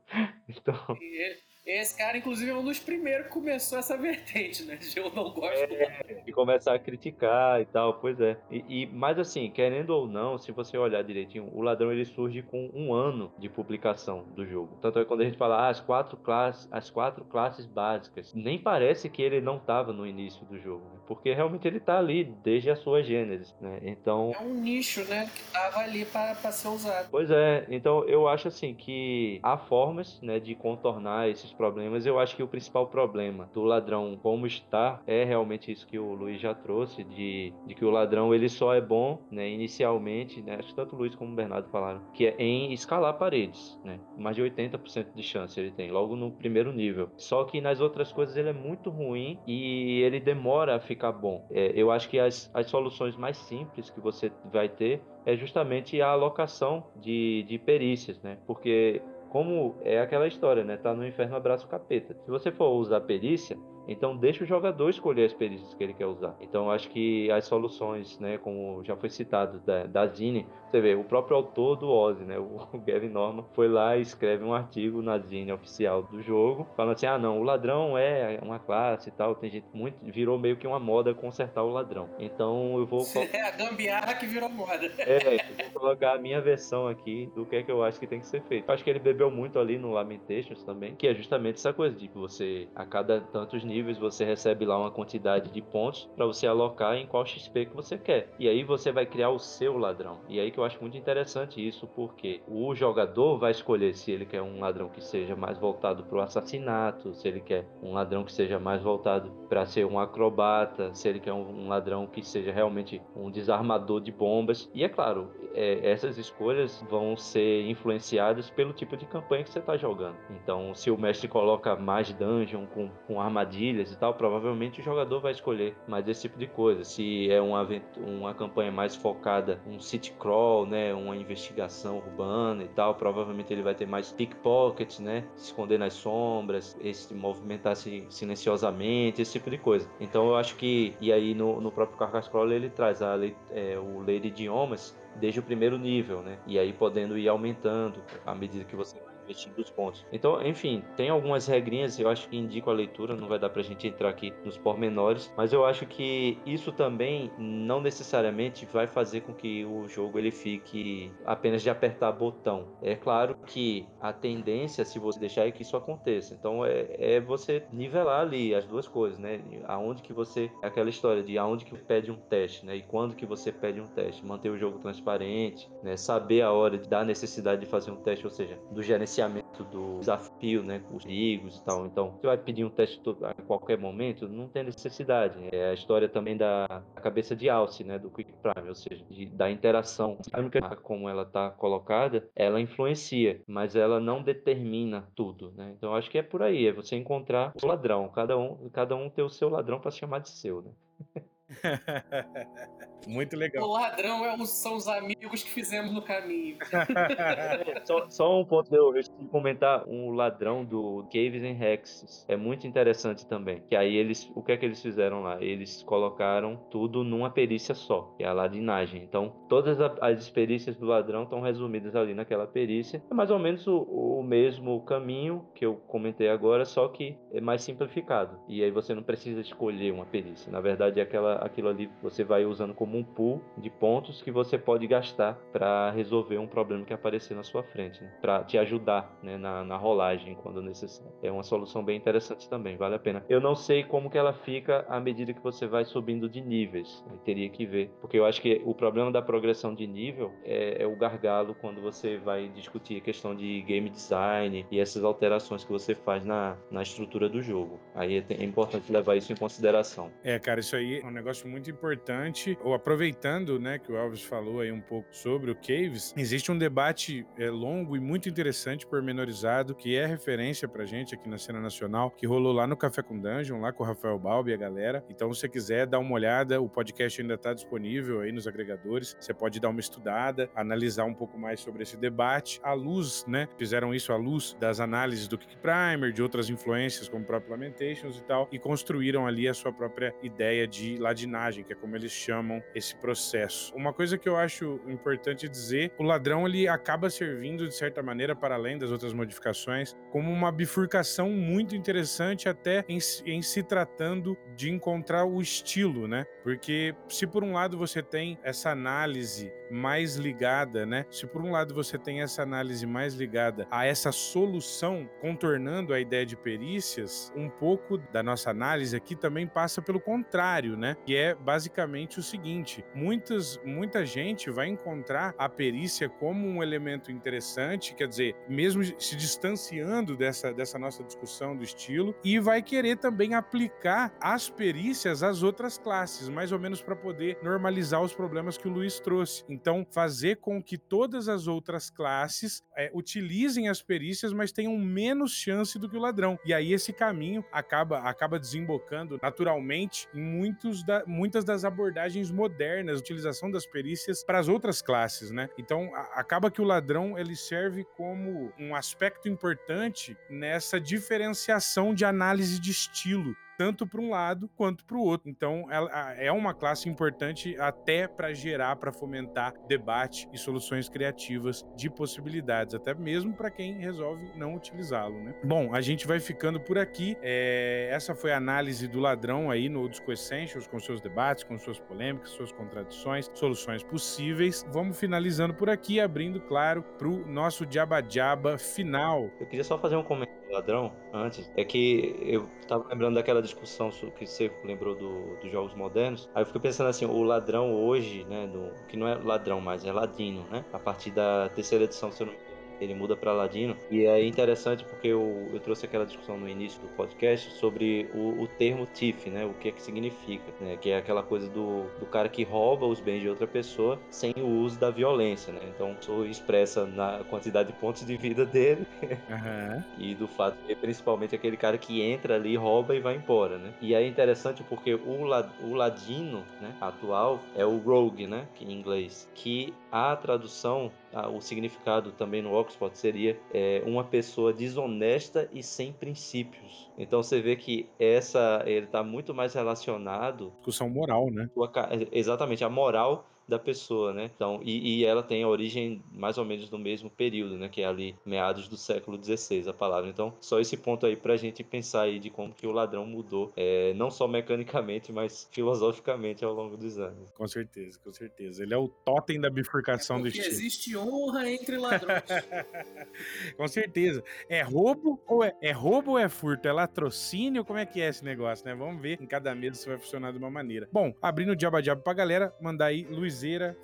Então. Esse cara, inclusive, é um dos primeiros que começou essa vertente, né? De *laughs* eu não gosto é, E começar a criticar e tal, pois é. E, e, mas assim, querendo ou não, se você olhar direitinho, o ladrão ele surge com um ano de publicação do jogo. Tanto é quando a gente fala ah, as quatro classes, as quatro classes básicas, nem parece que ele não estava no início do jogo, né? porque realmente ele está ali desde a sua gênese, né? Então é um nicho, né, que tava ali para ser usado. Pois é. Então eu acho assim que há formas, né, de contornar esses problemas. Eu acho que o principal problema do ladrão como está é realmente isso que o Luiz já trouxe, de, de que o ladrão ele só é bom, né, inicialmente, né, acho que tanto o Luiz como o Bernardo falaram, que é em escalar paredes, né, mais de 80% de chance ele tem, logo no primeiro nível. Só que nas outras coisas ele é muito ruim e ele demora a ficar bom. É, eu acho que as, as soluções mais simples que você vai ter é justamente a alocação de, de perícias, né? Porque como é aquela história, né? Tá no inferno abraça o capeta. Se você for usar perícia, então deixa o jogador escolher as perícias que ele quer usar. Então acho que as soluções, né, como já foi citado da, da Zine, você vê, o próprio autor do Ozzy, né, o *laughs* Gavin Norman, foi lá e escreve um artigo na Zine oficial do jogo, falando assim: "Ah, não, o ladrão é uma classe e tal, tem gente muito virou meio que uma moda consertar o ladrão". Então eu vou É a gambiarra que virou moda. É, vou colocar a minha versão aqui do que é que eu acho que tem que ser feito. Eu acho que ele bebeu muito ali no Lamentations também, que é justamente essa coisa de que você a cada tantos níveis níveis você recebe lá uma quantidade de pontos para você alocar em qual XP que você quer. E aí você vai criar o seu ladrão. E aí que eu acho muito interessante isso, porque o jogador vai escolher se ele quer um ladrão que seja mais voltado para o assassinato, se ele quer um ladrão que seja mais voltado para ser um acrobata, se ele quer um, ladrão que seja realmente um desarmador de bombas. E é claro, é, essas escolhas vão ser influenciadas pelo tipo de campanha que você está jogando. Então, se o mestre coloca mais dungeon com, com armadilha armadilhas e tal, provavelmente o jogador vai escolher mais esse tipo de coisa. Se é uma, uma campanha mais focada, um city crawl, né, uma investigação urbana e tal, provavelmente ele vai ter mais pickpockets, né, se esconder nas sombras, esse movimentar-se silenciosamente, esse tipo de coisa. Então eu acho que, e aí no, no próprio Carcass Crawler ele traz a, é, o de Idiomas desde o primeiro nível, né, e aí podendo ir aumentando à medida que você investindo os pontos. Então, enfim, tem algumas regrinhas, eu acho que indico a leitura, não vai dar pra gente entrar aqui nos pormenores, mas eu acho que isso também não necessariamente vai fazer com que o jogo ele fique apenas de apertar botão. É claro que a tendência, se você deixar, é que isso aconteça. Então, é, é você nivelar ali as duas coisas, né? Aonde que você, aquela história de aonde que pede um teste, né? E quando que você pede um teste, manter o jogo transparente, né? Saber a hora da necessidade de fazer um teste, ou seja, do gerenciamento gerenciamento do desafio, né, com os perigos e tal. Então, você vai pedir um teste a qualquer momento, não tem necessidade. É a história também da cabeça de alce, né, do Quick Prime, ou seja, de, da interação. Como ela está colocada, ela influencia, mas ela não determina tudo, né? Então, acho que é por aí, é você encontrar o ladrão, cada um, cada um ter o seu ladrão para chamar de seu, né? *laughs* *laughs* Muito legal. O ladrão é são os amigos que fizemos no caminho. *laughs* só, só, um ponto eu, eu comentar um ladrão do Caves and Hexes. É muito interessante também. Que aí eles, o que é que eles fizeram lá? Eles colocaram tudo numa perícia só, que é a ladinagem. Então, todas as perícias do ladrão estão resumidas ali naquela perícia. É mais ou menos o, o mesmo caminho que eu comentei agora, só que é mais simplificado. E aí você não precisa escolher uma perícia. Na verdade, é aquela, aquilo ali você vai usando como um pool de pontos que você pode gastar para resolver um problema que aparecer na sua frente, né? para te ajudar né, na, na, rolagem quando necessário. É uma solução bem interessante também, vale a pena. Eu não sei como que ela fica à medida que você vai subindo de níveis, teria que ver, porque eu acho que o problema da progressão de nível é, é o gargalo quando você vai discutir a questão de game design e essas alterações que você faz na, na estrutura do jogo. Aí é, é importante levar isso em consideração. É, cara, isso aí é um negócio muito importante. Ou aproveitando, né, que o Elvis falou aí um pouco sobre o Caves, existe um debate é, longo e muito interessante, pormenorizado, que é referência pra gente aqui na cena nacional, que rolou lá no Café com Dungeon, lá com o Rafael Balbi e a galera. Então, se você quiser dar uma olhada, o podcast ainda tá disponível aí nos agregadores. Você pode dar uma estudada, analisar um pouco mais sobre esse debate. À luz, né, fizeram isso à luz das análises do Kick Primer, de outras influências como o próprio Lamentations e tal, e construíram ali a sua própria ideia de ladinagem, que é como eles chamam esse processo. Uma coisa que eu acho importante dizer, o ladrão ele acaba servindo de certa maneira para além das outras modificações como uma bifurcação muito interessante até em, em se tratando de encontrar o estilo, né? Porque se por um lado você tem essa análise mais ligada, né? Se por um lado você tem essa análise mais ligada a essa solução contornando a ideia de perícias, um pouco da nossa análise aqui também passa pelo contrário, né? Que é basicamente o seguinte: muitas, muita gente vai encontrar a perícia como um elemento interessante, quer dizer, mesmo se distanciando dessa, dessa nossa discussão do estilo, e vai querer também aplicar as perícias às outras classes, mais ou menos para poder normalizar os problemas que o Luiz trouxe. Então, fazer com que todas as outras classes é, utilizem as perícias, mas tenham menos chance do que o ladrão. E aí esse caminho acaba, acaba desembocando naturalmente em muitos da, muitas das abordagens modernas, utilização das perícias para as outras classes, né? Então, a, acaba que o ladrão ele serve como um aspecto importante nessa diferenciação de análise de estilo tanto para um lado quanto para o outro. Então, ela é uma classe importante até para gerar, para fomentar debate e soluções criativas de possibilidades, até mesmo para quem resolve não utilizá-lo, né? Bom, a gente vai ficando por aqui. É, essa foi a análise do ladrão aí no Disco Essentials, com seus debates, com suas polêmicas, suas contradições, soluções possíveis. Vamos finalizando por aqui, abrindo, claro, para o nosso diaba-diaba final. Eu queria só fazer um comentário ladrão antes, é que eu tava lembrando daquela discussão que você lembrou do, dos jogos modernos. Aí eu fiquei pensando assim, o ladrão hoje, né, do, que não é ladrão mais, é ladino, né? A partir da terceira edição, se eu não me ele muda para Ladino. E é interessante porque eu, eu trouxe aquela discussão no início do podcast sobre o, o termo TIF, né? O que é que significa, né? Que é aquela coisa do, do cara que rouba os bens de outra pessoa sem o uso da violência, né? Então, isso expressa na quantidade de pontos de vida dele *laughs* uhum. e do fato de principalmente aquele cara que entra ali, rouba e vai embora, né? E é interessante porque o, o ladino, né, atual, é o rogue, né? Que em inglês, que a tradução o significado também no Oxford seria é, uma pessoa desonesta e sem princípios. Então você vê que essa ele está muito mais relacionado. Discussão moral, né? Exatamente, a moral da pessoa, né? Então, e, e, ela tem a origem mais ou menos no mesmo período, né? Que é ali meados do século XVI, a palavra. Então, só esse ponto aí pra gente pensar aí de como que o ladrão mudou, é, não só mecanicamente, mas filosoficamente ao longo dos anos. Com certeza, com certeza. Ele é o totem da bifurcação é do estilo. existe honra entre *laughs* ladrões. *laughs* com certeza. É roubo ou é, é roubo ou é furto? É latrocínio? Como é que é esse negócio, né? Vamos ver em cada mesa se vai funcionar de uma maneira. Bom, abrindo o diaba diabo pra galera, mandar aí Luiz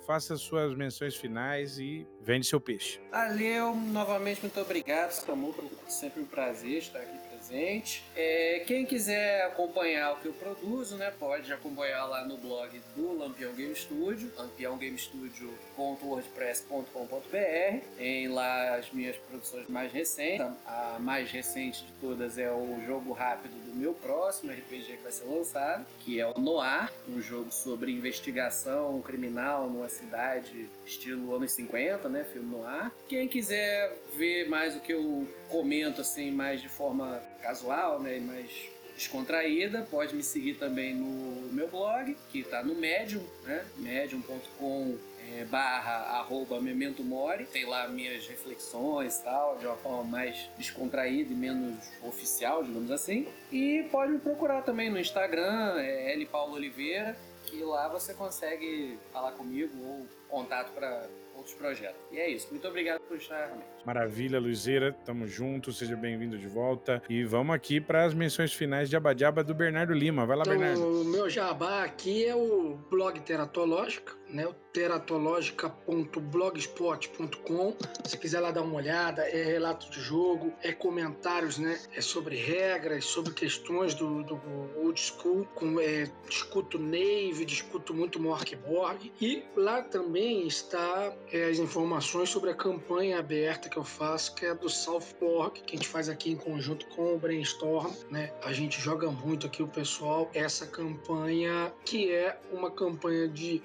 Faça suas menções finais e vende seu peixe. Valeu, novamente muito obrigado, Samuca. Sempre um prazer estar aqui presente. É, quem quiser acompanhar o que eu produzo, né, pode acompanhar lá no blog do Lampião Game Studio, lampiãogamestudio.wordpress.com.br. Tem lá as minhas produções mais recentes. A mais recente de todas é o jogo rápido do meu próximo RPG que vai ser lançado, que é o Noir, um jogo sobre investigação criminal numa cidade estilo anos 50, né, filme Noir. Quem quiser ver mais o que eu comento assim mais de forma casual, né, mais descontraída, pode me seguir também no meu blog, que está no Medium, né, medium.com é, barra arroba memento mori, tem lá minhas reflexões e tal, de uma forma mais descontraída e menos oficial, digamos assim. E pode me procurar também no Instagram, é L Paulo Oliveira, que lá você consegue falar comigo ou contato para outros projetos. E é isso. Muito obrigado por estar realmente. Maravilha, Luizeira. Tamo junto. Seja bem-vindo de volta. E vamos aqui para as menções finais de Abadiaba do Bernardo Lima. Vai lá, então, Bernardo. O meu jabá aqui é o blog Teratológica, O teratológica.blogspot.com. Se quiser lá dar uma olhada, é relato de jogo, é comentários, né? É sobre regras, sobre questões do, do old school. Com, é, discuto Nave, discuto muito Morkborg. E lá também está é, as informações sobre a campanha aberta que eu faço, que é do Southborg, que a gente faz aqui em conjunto com o Brainstorm, né? A gente joga muito aqui o pessoal essa campanha que é uma campanha de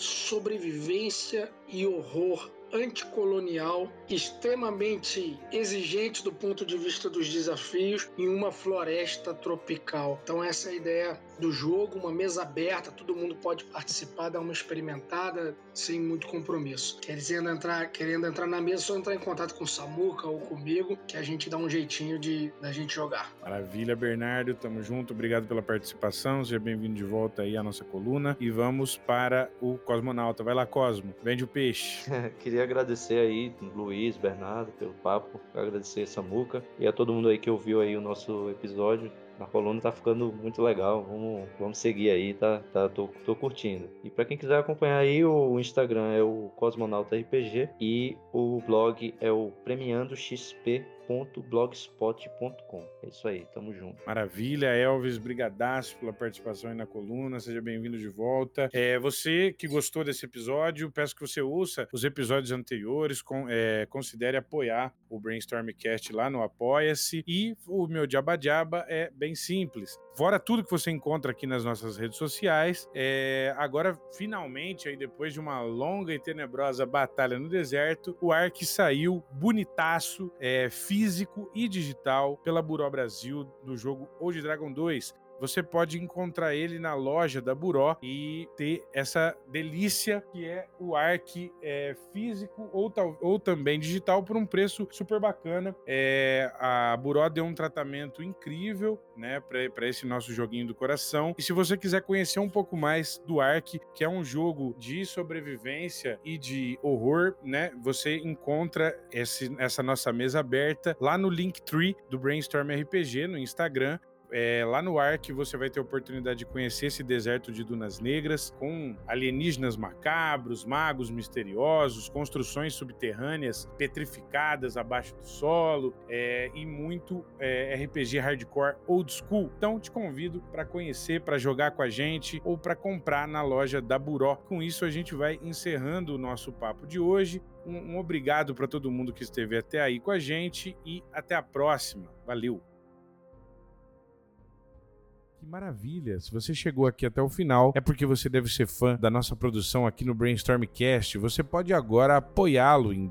sobrevivência e horror anticolonial, extremamente exigente do ponto de vista dos desafios em uma floresta tropical. Então essa é a ideia do jogo, uma mesa aberta, todo mundo pode participar, dar uma experimentada sem muito compromisso. Querendo entrar, querendo entrar na mesa, só entrar em contato com o Samuca ou comigo, que a gente dá um jeitinho de da gente jogar. Maravilha, Bernardo, tamo junto, obrigado pela participação, seja bem-vindo de volta aí à nossa coluna e vamos para o Cosmonauta. Vai lá, Cosmo, vende o peixe. *laughs* Queria agradecer aí Luiz, Bernardo pelo papo, agradecer a Samuca e a todo mundo aí que ouviu aí o nosso episódio na coluna tá ficando muito legal. Vamos, vamos seguir aí, tá? tá tô, tô curtindo. E para quem quiser acompanhar aí, o Instagram é o Cosmonauta RPG e o blog é o Premiando XP blogspot.com. É isso aí, tamo junto. Maravilha, Elvis, brigadaço pela participação aí na coluna, seja bem-vindo de volta. É, você que gostou desse episódio, peço que você ouça os episódios anteriores, com, é, considere apoiar o Brainstormcast lá no Apoia-se e o meu Diaba Diaba é bem simples. Fora tudo que você encontra aqui nas nossas redes sociais, é, agora finalmente, aí depois de uma longa e tenebrosa batalha no deserto, o Ark saiu bonitaço, é, físico e digital pela Buró Brasil do jogo Old Dragon 2 você pode encontrar ele na loja da Buró e ter essa delícia que é o Arc é, físico ou, ou também digital por um preço super bacana. É, a Buró deu um tratamento incrível né, para esse nosso joguinho do coração. E se você quiser conhecer um pouco mais do Arc, que é um jogo de sobrevivência e de horror, né, você encontra esse, essa nossa mesa aberta lá no Linktree do Brainstorm RPG no Instagram é, lá no Ark você vai ter a oportunidade de conhecer esse deserto de dunas negras com alienígenas macabros, magos misteriosos, construções subterrâneas petrificadas abaixo do solo é, e muito é, RPG hardcore old school. Então te convido para conhecer, para jogar com a gente ou para comprar na loja da Buró. Com isso a gente vai encerrando o nosso papo de hoje. Um, um obrigado para todo mundo que esteve até aí com a gente e até a próxima. Valeu! Que maravilha! Se você chegou aqui até o final, é porque você deve ser fã da nossa produção aqui no Brainstormcast. Você pode agora apoiá-lo em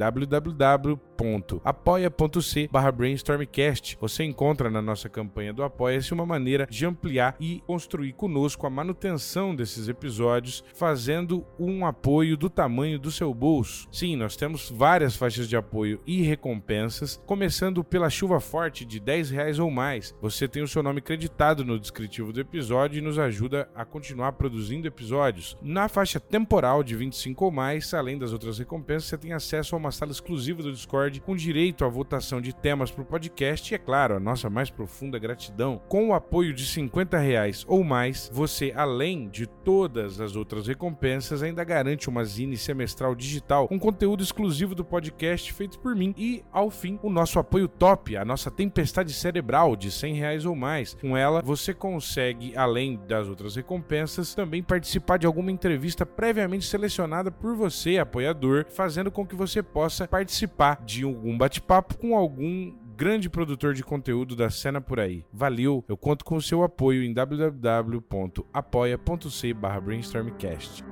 www.apoia.c brainstormcast. Você encontra na nossa campanha do Apoia-se uma maneira de ampliar e construir conosco a manutenção desses episódios, fazendo um apoio do tamanho do seu bolso. Sim, nós temos várias faixas de apoio e recompensas, começando pela chuva forte de 10 reais ou mais. Você tem o seu nome creditado no descritivo do episódio e nos ajuda a continuar produzindo episódios. Na faixa temporal de 25 ou mais, além das outras recompensas, você tem acesso a uma sala exclusiva do Discord Discord, com direito à votação de temas para o podcast e, é claro, a nossa mais profunda gratidão. Com o apoio de 50 reais ou mais, você, além de todas as outras recompensas, ainda garante uma zine semestral digital com conteúdo exclusivo do podcast feito por mim e, ao fim, o nosso apoio top, a nossa tempestade cerebral de 100 reais ou mais. Com ela, você consegue, além das outras recompensas, também participar de alguma entrevista previamente selecionada por você, apoiador, fazendo com que você possa participar de algum bate-papo com algum grande produtor de conteúdo da cena por aí. Valeu, eu conto com o seu apoio em www.apoia.c/brainstormcast.